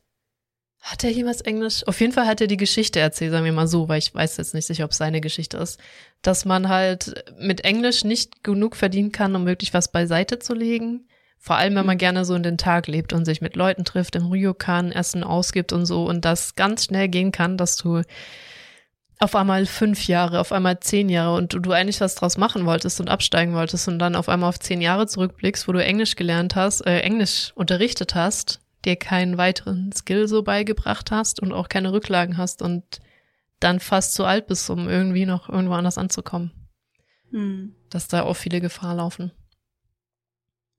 hat er jemals Englisch? Auf jeden Fall hat er die Geschichte erzählt, sagen wir mal so, weil ich weiß jetzt nicht sicher, ob es seine Geschichte ist, dass man halt mit Englisch nicht genug verdienen kann, um wirklich was beiseite zu legen. Vor allem, wenn man mhm. gerne so in den Tag lebt und sich mit Leuten trifft, im Ryokan Essen ausgibt und so und das ganz schnell gehen kann, dass du auf einmal fünf Jahre, auf einmal zehn Jahre und du, du eigentlich was draus machen wolltest und absteigen wolltest und dann auf einmal auf zehn Jahre zurückblickst, wo du Englisch gelernt hast, äh, Englisch unterrichtet hast, dir keinen weiteren Skill so beigebracht hast und auch keine Rücklagen hast und dann fast zu alt bist, um irgendwie noch irgendwo anders anzukommen. Hm. Dass da auch viele Gefahr laufen.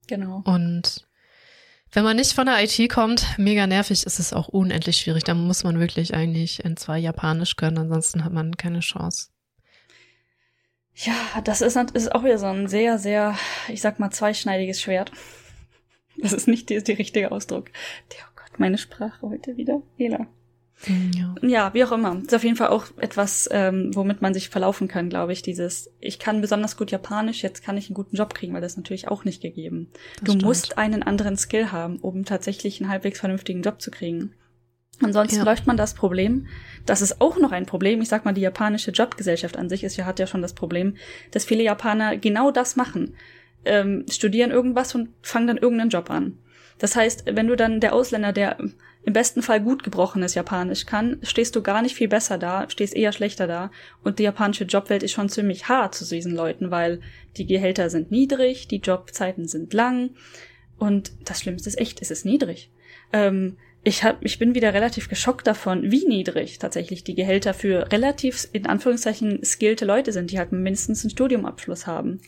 Genau. Und wenn man nicht von der IT kommt, mega nervig, ist es auch unendlich schwierig. Da muss man wirklich eigentlich in zwei Japanisch können, ansonsten hat man keine Chance. Ja, das ist, ist auch wieder so ein sehr, sehr, ich sag mal, zweischneidiges Schwert. Das ist nicht der, der richtige Ausdruck. Oh Gott, meine Sprache heute wieder. Ela. Ja. ja, wie auch immer. Ist auf jeden Fall auch etwas, ähm, womit man sich verlaufen kann, glaube ich. Dieses, ich kann besonders gut Japanisch, jetzt kann ich einen guten Job kriegen, weil das ist natürlich auch nicht gegeben. Das du stimmt. musst einen anderen Skill haben, um tatsächlich einen halbwegs vernünftigen Job zu kriegen. Ansonsten ja. läuft man das Problem, das ist auch noch ein Problem, ich sag mal, die japanische Jobgesellschaft an sich ist ja, hat ja schon das Problem, dass viele Japaner genau das machen. Ähm, studieren irgendwas und fangen dann irgendeinen Job an. Das heißt, wenn du dann der Ausländer, der im besten Fall gut gebrochenes Japanisch kann, stehst du gar nicht viel besser da, stehst eher schlechter da. Und die japanische Jobwelt ist schon ziemlich hart zu diesen Leuten, weil die Gehälter sind niedrig, die Jobzeiten sind lang. Und das Schlimmste ist echt, es ist niedrig. Ähm, ich, hab, ich bin wieder relativ geschockt davon, wie niedrig tatsächlich die Gehälter für relativ, in Anführungszeichen, skillte Leute sind, die halt mindestens einen Studiumabschluss haben.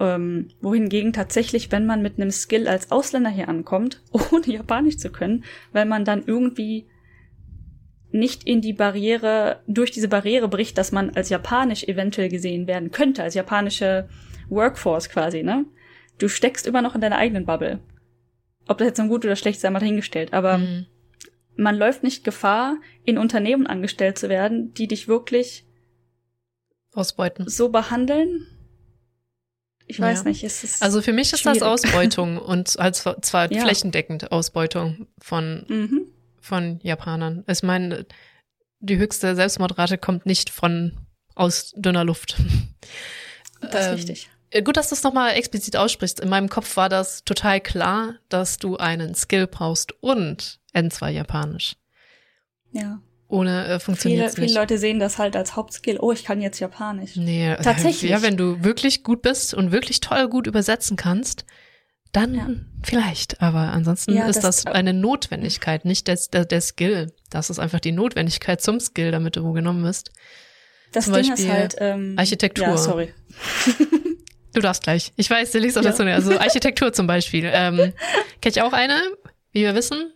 Ähm, wohingegen tatsächlich, wenn man mit einem Skill als Ausländer hier ankommt, ohne Japanisch zu können, weil man dann irgendwie nicht in die Barriere, durch diese Barriere bricht, dass man als Japanisch eventuell gesehen werden könnte, als japanische Workforce quasi, ne? Du steckst immer noch in deiner eigenen Bubble. Ob das jetzt nun gut oder schlecht sei, mal dahingestellt, aber mhm. man läuft nicht Gefahr, in Unternehmen angestellt zu werden, die dich wirklich ausbeuten. So behandeln, ich weiß ja. nicht, es ist. Also für mich ist schwierig. das Ausbeutung und als zwar ja. flächendeckend Ausbeutung von, mhm. von Japanern. Ich meine, die höchste Selbstmordrate kommt nicht von aus dünner Luft. Das ist ähm, richtig. Gut, dass du es nochmal explizit aussprichst. In meinem Kopf war das total klar, dass du einen Skill brauchst und N2 Japanisch. Ja ohne äh, funktioniert viele, Viele Leute sehen das halt als Hauptskill. Oh, ich kann jetzt Japanisch. Nee, tatsächlich. Ja, wenn du wirklich gut bist und wirklich toll gut übersetzen kannst, dann ja. vielleicht. Aber ansonsten ja, ist das, das, eine Notwendigkeit, nicht der, der, der Skill. Das ist einfach die Notwendigkeit zum Skill, damit du wo genommen bist. Das zum Ding Beispiel ist halt ähm, Architektur. Ja, sorry. du darfst gleich. Ich weiß, du liest auf ja. der Zunge. Also Architektur zum Beispiel. Ähm, Kenne ich auch eine, wie wir wissen.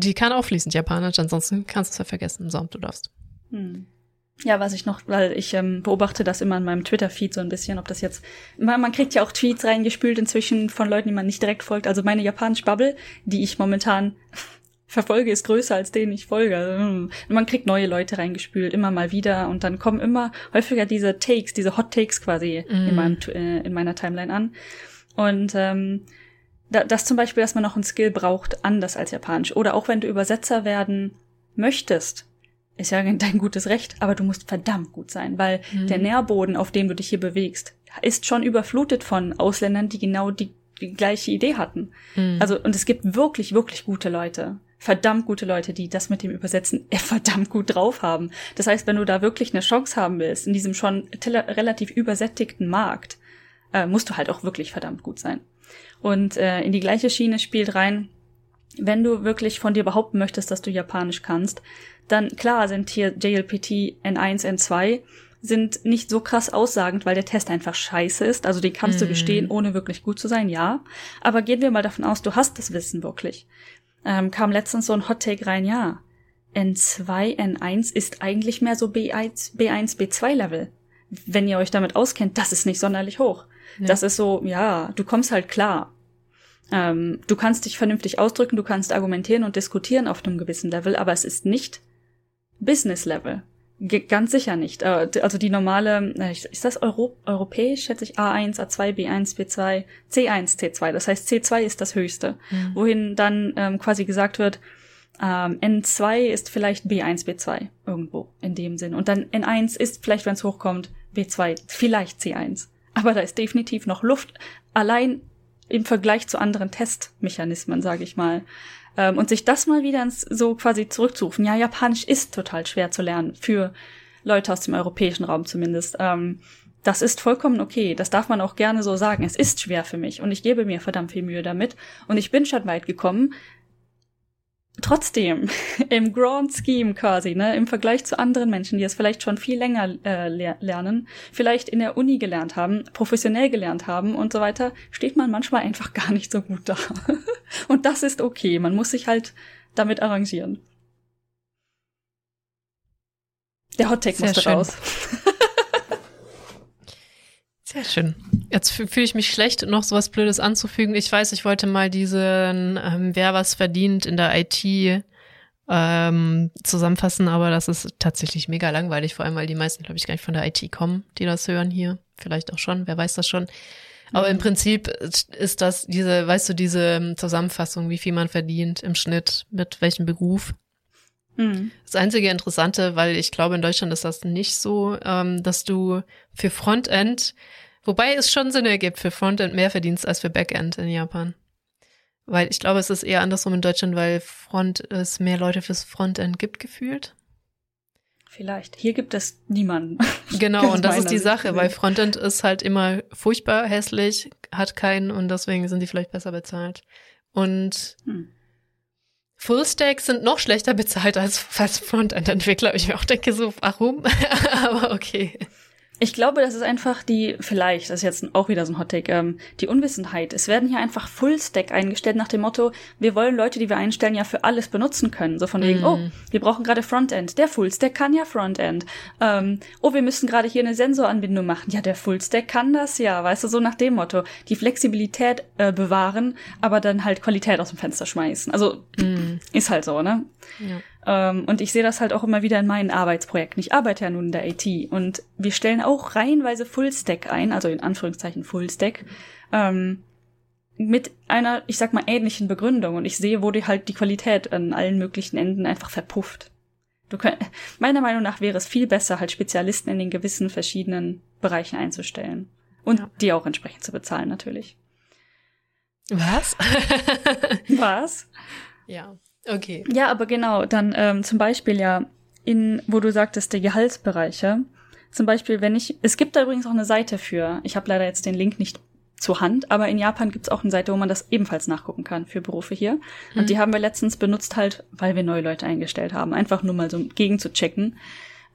Die kann auch fließend Japanisch, ansonsten kannst du es ja vergessen. So, du darfst. Hm. Ja, was ich noch, weil ich ähm, beobachte das immer in meinem Twitter-Feed so ein bisschen, ob das jetzt, man, man kriegt ja auch Tweets reingespült inzwischen von Leuten, die man nicht direkt folgt. Also meine Japanisch-Bubble, die ich momentan verfolge, ist größer als den ich folge. Also, man kriegt neue Leute reingespült, immer mal wieder und dann kommen immer häufiger diese Takes, diese Hot Takes quasi mm. in, meinem, äh, in meiner Timeline an. Und ähm, da, das zum Beispiel, dass man noch ein Skill braucht, anders als Japanisch. Oder auch wenn du Übersetzer werden möchtest, ist ja dein gutes Recht, aber du musst verdammt gut sein, weil mhm. der Nährboden, auf dem du dich hier bewegst, ist schon überflutet von Ausländern, die genau die, die gleiche Idee hatten. Mhm. Also, und es gibt wirklich, wirklich gute Leute. Verdammt gute Leute, die das mit dem Übersetzen verdammt gut drauf haben. Das heißt, wenn du da wirklich eine Chance haben willst, in diesem schon relativ übersättigten Markt, äh, musst du halt auch wirklich verdammt gut sein. Und äh, in die gleiche Schiene spielt rein, wenn du wirklich von dir behaupten möchtest, dass du Japanisch kannst, dann klar sind hier JLPT N1, N2 sind nicht so krass aussagend, weil der Test einfach scheiße ist. Also die kannst mm. du bestehen, ohne wirklich gut zu sein, ja. Aber gehen wir mal davon aus, du hast das Wissen wirklich. Ähm, kam letztens so ein Hot Take rein, ja. N2, N1 ist eigentlich mehr so B1, B1, B2 Level. Wenn ihr euch damit auskennt, das ist nicht sonderlich hoch. Ja. Das ist so, ja, du kommst halt klar. Ähm, du kannst dich vernünftig ausdrücken, du kannst argumentieren und diskutieren auf einem gewissen Level, aber es ist nicht Business Level. G ganz sicher nicht. Äh, also die normale, äh, ist das Euro europäisch, schätze ich, A1, A2, B1, B2, C1, C2. Das heißt, C2 ist das höchste. Mhm. Wohin dann ähm, quasi gesagt wird, ähm, N2 ist vielleicht B1, B2 irgendwo in dem Sinn. Und dann N1 ist vielleicht, wenn es hochkommt, B2, vielleicht C1. Aber da ist definitiv noch Luft. Allein im Vergleich zu anderen Testmechanismen, sage ich mal. Ähm, und sich das mal wieder ins, so quasi zurückzurufen. Ja, Japanisch ist total schwer zu lernen, für Leute aus dem europäischen Raum zumindest. Ähm, das ist vollkommen okay. Das darf man auch gerne so sagen. Es ist schwer für mich und ich gebe mir verdammt viel Mühe damit. Und ich bin schon weit gekommen trotzdem im Grand Scheme quasi, ne, im Vergleich zu anderen Menschen, die es vielleicht schon viel länger äh, le lernen, vielleicht in der Uni gelernt haben, professionell gelernt haben und so weiter, steht man manchmal einfach gar nicht so gut da. und das ist okay. Man muss sich halt damit arrangieren. Der Hottake musste schön. raus. Sehr schön. Jetzt fühle ich mich schlecht, noch so was Blödes anzufügen. Ich weiß, ich wollte mal diesen ähm, Wer was verdient in der IT ähm, zusammenfassen, aber das ist tatsächlich mega langweilig, vor allem weil die meisten, glaube ich, gar nicht von der IT kommen, die das hören hier. Vielleicht auch schon, wer weiß das schon. Aber mhm. im Prinzip ist das diese, weißt du, diese ähm, Zusammenfassung, wie viel man verdient im Schnitt, mit welchem Beruf. Mhm. Das einzige Interessante, weil ich glaube, in Deutschland ist das nicht so, ähm, dass du für Frontend Wobei es schon Sinn ergibt, für Frontend mehr verdienst als für Backend in Japan. Weil ich glaube, es ist eher andersrum in Deutschland, weil Front es mehr Leute fürs Frontend gibt, gefühlt. Vielleicht. Hier gibt es niemanden. Genau, und das ist die Sache, weil Frontend ist halt immer furchtbar hässlich, hat keinen und deswegen sind die vielleicht besser bezahlt. Und hm. Fullstack sind noch schlechter bezahlt als, als Frontend-Entwickler. Ich mir auch denke so, warum? Aber okay. Ich glaube, das ist einfach die, vielleicht, das ist jetzt auch wieder so ein Hottake, ähm, die Unwissenheit. Es werden hier einfach Full-Stack eingestellt nach dem Motto, wir wollen Leute, die wir einstellen, ja für alles benutzen können. So von wegen, mm. oh, wir brauchen gerade Frontend. Der Full-Stack kann ja Frontend. Ähm, oh, wir müssen gerade hier eine Sensoranbindung machen. Ja, der Full-Stack kann das ja. Weißt du, so nach dem Motto. Die Flexibilität äh, bewahren, aber dann halt Qualität aus dem Fenster schmeißen. Also, mm. ist halt so, ne? Ja. Ähm, und ich sehe das halt auch immer wieder in meinen Arbeitsprojekten. Ich arbeite ja nun in der IT und wir stellen auch reihenweise Fullstack ein, also in Anführungszeichen Fullstack, ähm, mit einer, ich sag mal, ähnlichen Begründung. Und ich sehe, wo die halt die Qualität an allen möglichen Enden einfach verpufft. Du könnt, meiner Meinung nach wäre es viel besser, halt Spezialisten in den gewissen verschiedenen Bereichen einzustellen. Und ja. die auch entsprechend zu bezahlen, natürlich. Was? Was? Ja. Okay. Ja, aber genau, dann ähm, zum Beispiel ja in, wo du sagtest, die Gehaltsbereiche. Zum Beispiel, wenn ich, es gibt da übrigens auch eine Seite für, ich habe leider jetzt den Link nicht zur Hand, aber in Japan gibt's auch eine Seite, wo man das ebenfalls nachgucken kann für Berufe hier. Und hm. die haben wir letztens benutzt halt, weil wir neue Leute eingestellt haben, einfach nur mal so gegen zu checken.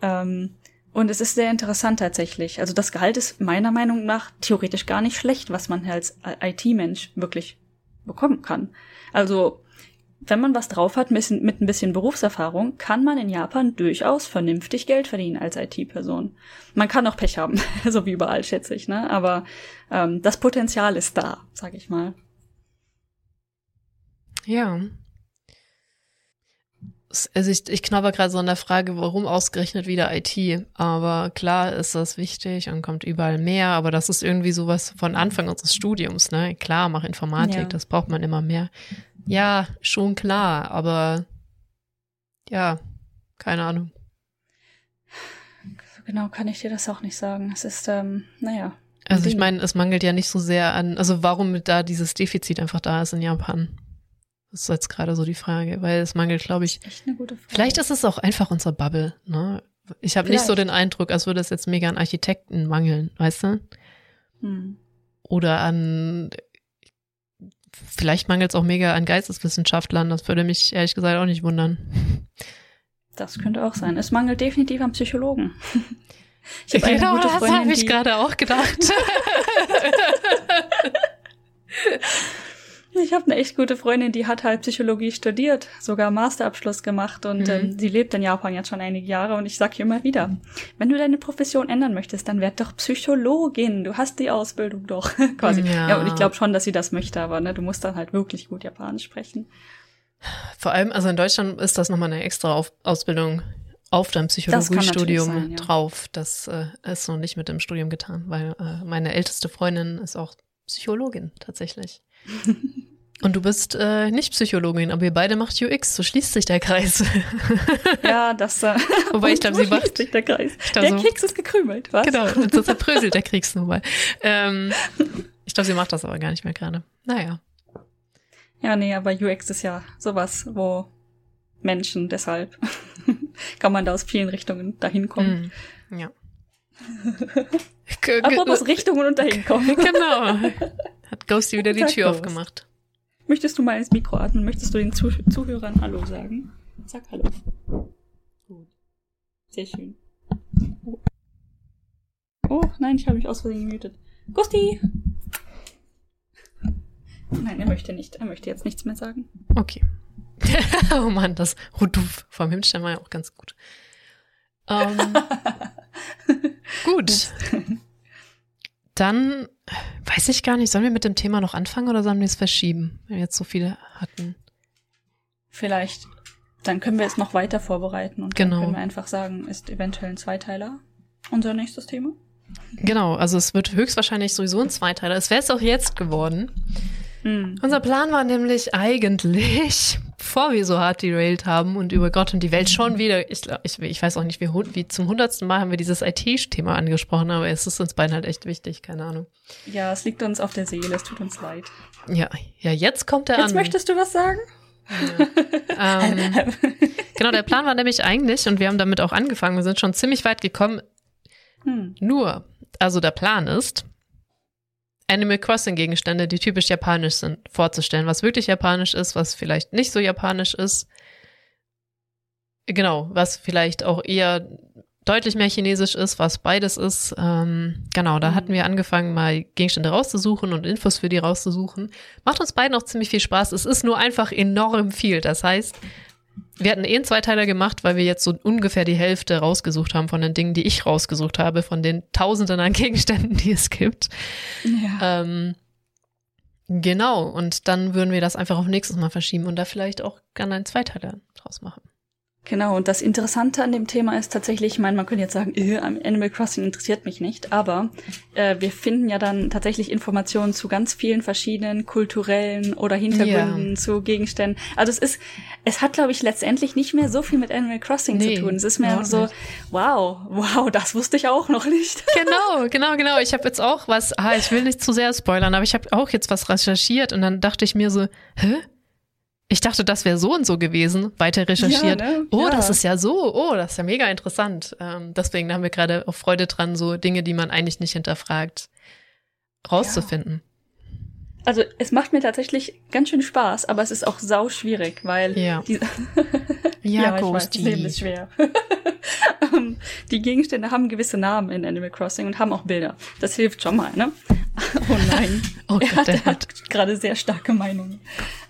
Ähm, und es ist sehr interessant tatsächlich. Also das Gehalt ist meiner Meinung nach theoretisch gar nicht schlecht, was man als IT-Mensch wirklich bekommen kann. Also wenn man was drauf hat mit, ein bisschen Berufserfahrung, kann man in Japan durchaus vernünftig Geld verdienen als IT-Person. Man kann auch Pech haben, so wie überall, schätze ich, ne? Aber ähm, das Potenzial ist da, sag ich mal. Ja. also ich, ich knabber gerade so an der Frage, warum ausgerechnet wieder IT? Aber klar ist das wichtig und kommt überall mehr, aber das ist irgendwie sowas von Anfang unseres Studiums, ne? Klar, mach Informatik, ja. das braucht man immer mehr. Ja, schon klar, aber ja, keine Ahnung. Genau kann ich dir das auch nicht sagen. Es ist, ähm, naja. Also ich meine, es mangelt ja nicht so sehr an, also warum da dieses Defizit einfach da ist in Japan. Das ist jetzt gerade so die Frage, weil es mangelt, glaube ich. Echt eine gute Frage. Vielleicht ist es auch einfach unsere Bubble, ne? Ich habe nicht so den Eindruck, als würde es jetzt mega an Architekten mangeln, weißt du? Hm. Oder an vielleicht mangelt es auch mega an Geisteswissenschaftlern, das würde mich ehrlich gesagt auch nicht wundern. Das könnte auch sein. Es mangelt definitiv an Psychologen. Ich habe genau, eine gute Freundin, das habe ich gerade auch gedacht. Ich habe eine echt gute Freundin, die hat halt Psychologie studiert, sogar Masterabschluss gemacht und mhm. ähm, sie lebt in Japan jetzt schon einige Jahre und ich sag ihr immer wieder, wenn du deine Profession ändern möchtest, dann werd doch Psychologin. Du hast die Ausbildung doch quasi. Ja, ja und ich glaube schon, dass sie das möchte, aber ne, du musst dann halt wirklich gut Japanisch sprechen. Vor allem, also in Deutschland ist das nochmal eine extra auf Ausbildung auf deinem Psychologiestudium sein, ja. drauf. Das äh, ist noch nicht mit dem Studium getan, weil äh, meine älteste Freundin ist auch Psychologin tatsächlich. Und du bist äh, nicht Psychologin, aber ihr beide macht UX, so schließt sich der Kreis. ja, das. Äh, Wobei ich glaube, sie macht. Sich der Kreis. der so, Keks ist gekrümelt, was? Genau, so zerbröselt der Kriegsnummer. Ähm, ich glaube, sie macht das aber gar nicht mehr gerade. Naja. Ja, nee, aber UX ist ja sowas, wo Menschen deshalb kann man da aus vielen Richtungen dahin kommen. Mm, ja. Apropos Richtungen und dahin kommen. genau. Hat Ghosty wieder die Tür aufgemacht. Möchtest du mal ins Mikro atmen? Möchtest du den Zuh Zuhörern Hallo sagen? Sag Hallo. Gut. Sehr schön. Oh, oh nein, ich habe mich aus Versehen gemütet. Gusti! Nein, er möchte nicht. Er möchte jetzt nichts mehr sagen. Okay. oh Mann, das Ruduf vom Himmstein war ja auch ganz gut. Ähm, gut. Dann weiß ich gar nicht, sollen wir mit dem Thema noch anfangen oder sollen wir es verschieben, wenn wir jetzt so viele hatten? Vielleicht. Dann können wir es noch weiter vorbereiten und genau. dann können wir einfach sagen, ist eventuell ein Zweiteiler unser nächstes Thema. Genau, also es wird höchstwahrscheinlich sowieso ein Zweiteiler. Es wäre es auch jetzt geworden. Mhm. Unser Plan war nämlich eigentlich, bevor wir so hart derailed haben und über Gott und die Welt schon wieder, ich, ich, ich weiß auch nicht, wie, wie zum hundertsten Mal haben wir dieses IT-Thema angesprochen, aber es ist uns beiden halt echt wichtig, keine Ahnung. Ja, es liegt uns auf der Seele, es tut uns leid. Ja, ja, jetzt kommt er an. Jetzt möchtest du was sagen? Ja. ähm, genau, der Plan war nämlich eigentlich, und wir haben damit auch angefangen, wir sind schon ziemlich weit gekommen. Hm. Nur, also der Plan ist, Animal Crossing Gegenstände, die typisch japanisch sind, vorzustellen, was wirklich japanisch ist, was vielleicht nicht so japanisch ist. Genau, was vielleicht auch eher deutlich mehr chinesisch ist, was beides ist. Ähm, genau, da mhm. hatten wir angefangen, mal Gegenstände rauszusuchen und Infos für die rauszusuchen. Macht uns beiden auch ziemlich viel Spaß. Es ist nur einfach enorm viel. Das heißt, wir hatten eh einen Zweiteiler gemacht, weil wir jetzt so ungefähr die Hälfte rausgesucht haben von den Dingen, die ich rausgesucht habe, von den Tausenden an Gegenständen, die es gibt. Ja. Ähm, genau, und dann würden wir das einfach auf nächstes Mal verschieben und da vielleicht auch gerne einen Zweiteiler draus machen. Genau, und das Interessante an dem Thema ist tatsächlich, ich meine, man könnte jetzt sagen, äh, Animal Crossing interessiert mich nicht, aber äh, wir finden ja dann tatsächlich Informationen zu ganz vielen verschiedenen kulturellen oder Hintergründen yeah. zu Gegenständen. Also es ist, es hat, glaube ich, letztendlich nicht mehr so viel mit Animal Crossing nee, zu tun. Es ist mehr so, nicht. wow, wow, das wusste ich auch noch nicht. Genau, genau, genau. Ich habe jetzt auch was, ah, ich will nicht zu sehr spoilern, aber ich habe auch jetzt was recherchiert und dann dachte ich mir so, hä? Ich dachte, das wäre so und so gewesen, weiter recherchiert. Ja, ne? Oh, ja. das ist ja so, oh, das ist ja mega interessant. Ähm, deswegen haben wir gerade auch Freude dran, so Dinge, die man eigentlich nicht hinterfragt, rauszufinden. Ja. Also es macht mir tatsächlich ganz schön Spaß, aber es ist auch sau schwierig, weil ja, die, ja, ja ich weiß, das Leben ist schwer. Ähm, die Gegenstände haben gewisse Namen in Animal Crossing und haben auch Bilder. Das hilft schon mal, ne? Oh nein. oh er Gott, hat, hat gerade sehr starke Meinungen.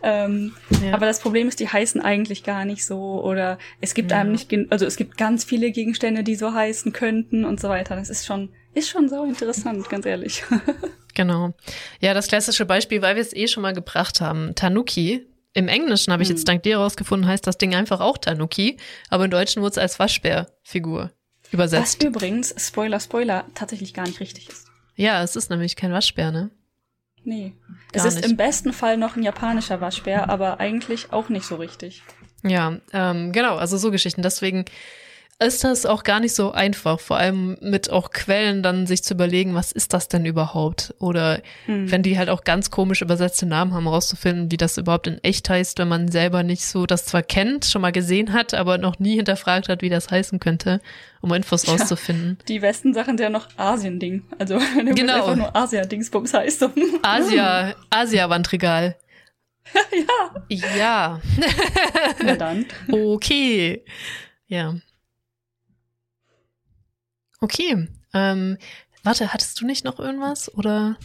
Ähm, ja. Aber das Problem ist, die heißen eigentlich gar nicht so oder es gibt ja. einem nicht, also es gibt ganz viele Gegenstände, die so heißen könnten und so weiter. Das ist schon, ist schon so interessant, ganz ehrlich. genau. Ja, das klassische Beispiel, weil wir es eh schon mal gebracht haben. Tanuki Im Englischen habe ich jetzt hm. dank dir rausgefunden, heißt das Ding einfach auch Tanuki, aber im Deutschen wurde es als Waschbärfigur übersetzt. Was übrigens, Spoiler, Spoiler, tatsächlich gar nicht richtig ist. Ja, es ist nämlich kein Waschbär, ne? Nee. Gar es ist nicht. im besten Fall noch ein japanischer Waschbär, aber eigentlich auch nicht so richtig. Ja, ähm, genau, also so Geschichten. Deswegen ist das auch gar nicht so einfach, vor allem mit auch Quellen dann sich zu überlegen, was ist das denn überhaupt? Oder hm. wenn die halt auch ganz komisch übersetzte Namen haben, rauszufinden, wie das überhaupt in echt heißt, wenn man selber nicht so das zwar kennt, schon mal gesehen hat, aber noch nie hinterfragt hat, wie das heißen könnte, um Infos rauszufinden. Ja, die besten Sachen sind ja noch Asien-Ding. Also wenn du genau. einfach nur Asia-Dingsbums heißt. Asia, Asia-Wandregal. ja. Ja. Na dann. Okay. Ja. Okay. Ähm, warte, hattest du nicht noch irgendwas? Oder?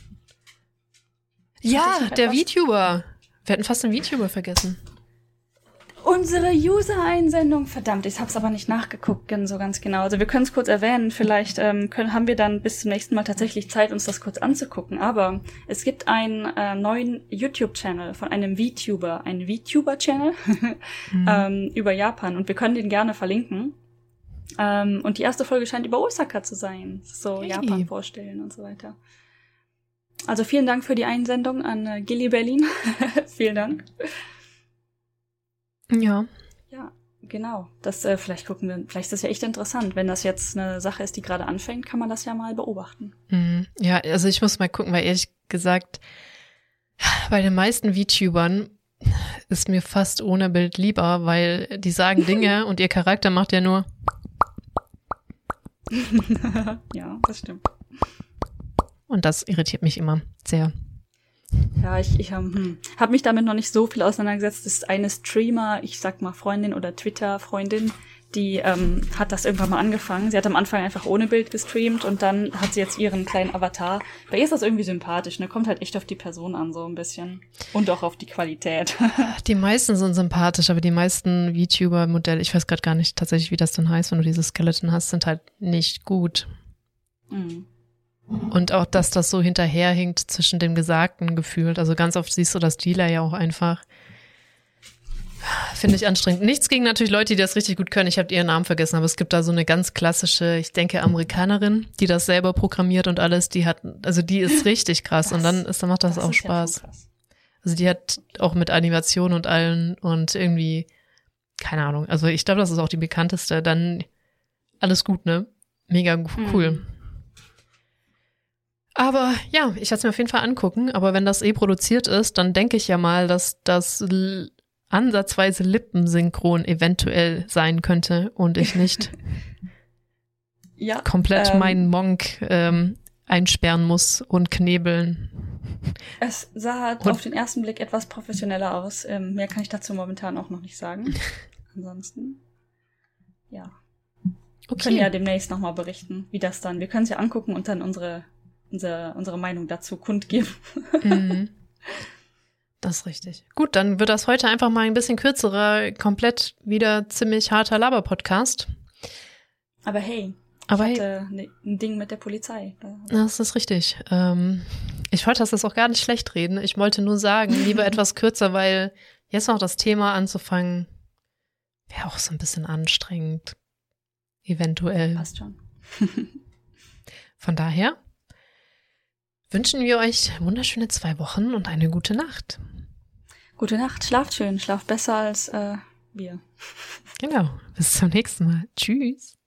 Ja, der VTuber. Wir hatten fast den VTuber vergessen. Unsere User-Einsendung, verdammt, ich hab's aber nicht nachgeguckt, so ganz genau. Also wir können es kurz erwähnen, vielleicht ähm, können, haben wir dann bis zum nächsten Mal tatsächlich Zeit, uns das kurz anzugucken. Aber es gibt einen äh, neuen YouTube-Channel von einem VTuber, einen VTuber-Channel mhm. ähm, über Japan und wir können den gerne verlinken. Ähm, und die erste Folge scheint über Osaka zu sein. So hey. Japan vorstellen und so weiter. Also vielen Dank für die Einsendung an äh, Gilly Berlin. vielen Dank. Ja. Ja, genau. Das äh, vielleicht gucken wir, vielleicht ist das ja echt interessant. Wenn das jetzt eine Sache ist, die gerade anfängt, kann man das ja mal beobachten. Mhm. Ja, also ich muss mal gucken, weil ehrlich gesagt, bei den meisten VTubern ist mir fast ohne Bild lieber, weil die sagen Dinge und ihr Charakter macht ja nur ja, das stimmt. Und das irritiert mich immer sehr. Ja, ich, ich hm, habe mich damit noch nicht so viel auseinandergesetzt. Das ist eine Streamer, ich sag mal Freundin oder Twitter-Freundin, die ähm, hat das irgendwann mal angefangen. Sie hat am Anfang einfach ohne Bild gestreamt und dann hat sie jetzt ihren kleinen Avatar. Bei ihr ist das irgendwie sympathisch, ne? Kommt halt echt auf die Person an, so ein bisschen. Und auch auf die Qualität. Die meisten sind sympathisch, aber die meisten VTuber-Modelle, ich weiß gerade gar nicht tatsächlich, wie das dann heißt, wenn du dieses Skeleton hast, sind halt nicht gut. Mhm. Und auch, dass das so hinterherhinkt zwischen dem Gesagten gefühlt. Also ganz oft siehst du das Dealer ja auch einfach Finde ich anstrengend. Nichts gegen natürlich Leute, die das richtig gut können. Ich habe ihren Namen vergessen, aber es gibt da so eine ganz klassische, ich denke, Amerikanerin, die das selber programmiert und alles. Die hat, also die ist richtig krass das, und dann ist, dann macht das, das auch Spaß. Ja also die hat auch mit Animation und allen und irgendwie, keine Ahnung. Also ich glaube, das ist auch die bekannteste. Dann alles gut, ne? Mega cool. Mhm. Aber ja, ich werde es mir auf jeden Fall angucken. Aber wenn das eh produziert ist, dann denke ich ja mal, dass das ansatzweise lippensynchron eventuell sein könnte und ich nicht ja, komplett ähm, meinen Monk ähm, einsperren muss und knebeln. Es sah und, auf den ersten Blick etwas professioneller aus. Ähm, mehr kann ich dazu momentan auch noch nicht sagen. Ansonsten, ja. Okay. Wir können ja demnächst nochmal berichten, wie das dann. Wir können es ja angucken und dann unsere, unsere, unsere Meinung dazu kundgeben. Mhm. Das ist richtig. Gut, dann wird das heute einfach mal ein bisschen kürzerer, komplett wieder ziemlich harter Laber-Podcast. Aber hey, Aber ich hatte hey. ein Ding mit der Polizei. Das ist richtig. Ähm, ich wollte das auch gar nicht schlecht reden. Ich wollte nur sagen, lieber etwas kürzer, weil jetzt noch das Thema anzufangen, wäre auch so ein bisschen anstrengend. Eventuell. Passt schon. Von daher wünschen wir euch wunderschöne zwei Wochen und eine gute Nacht. Gute Nacht, schlaft schön, schlaft besser als äh, wir. Genau, bis zum nächsten Mal. Tschüss.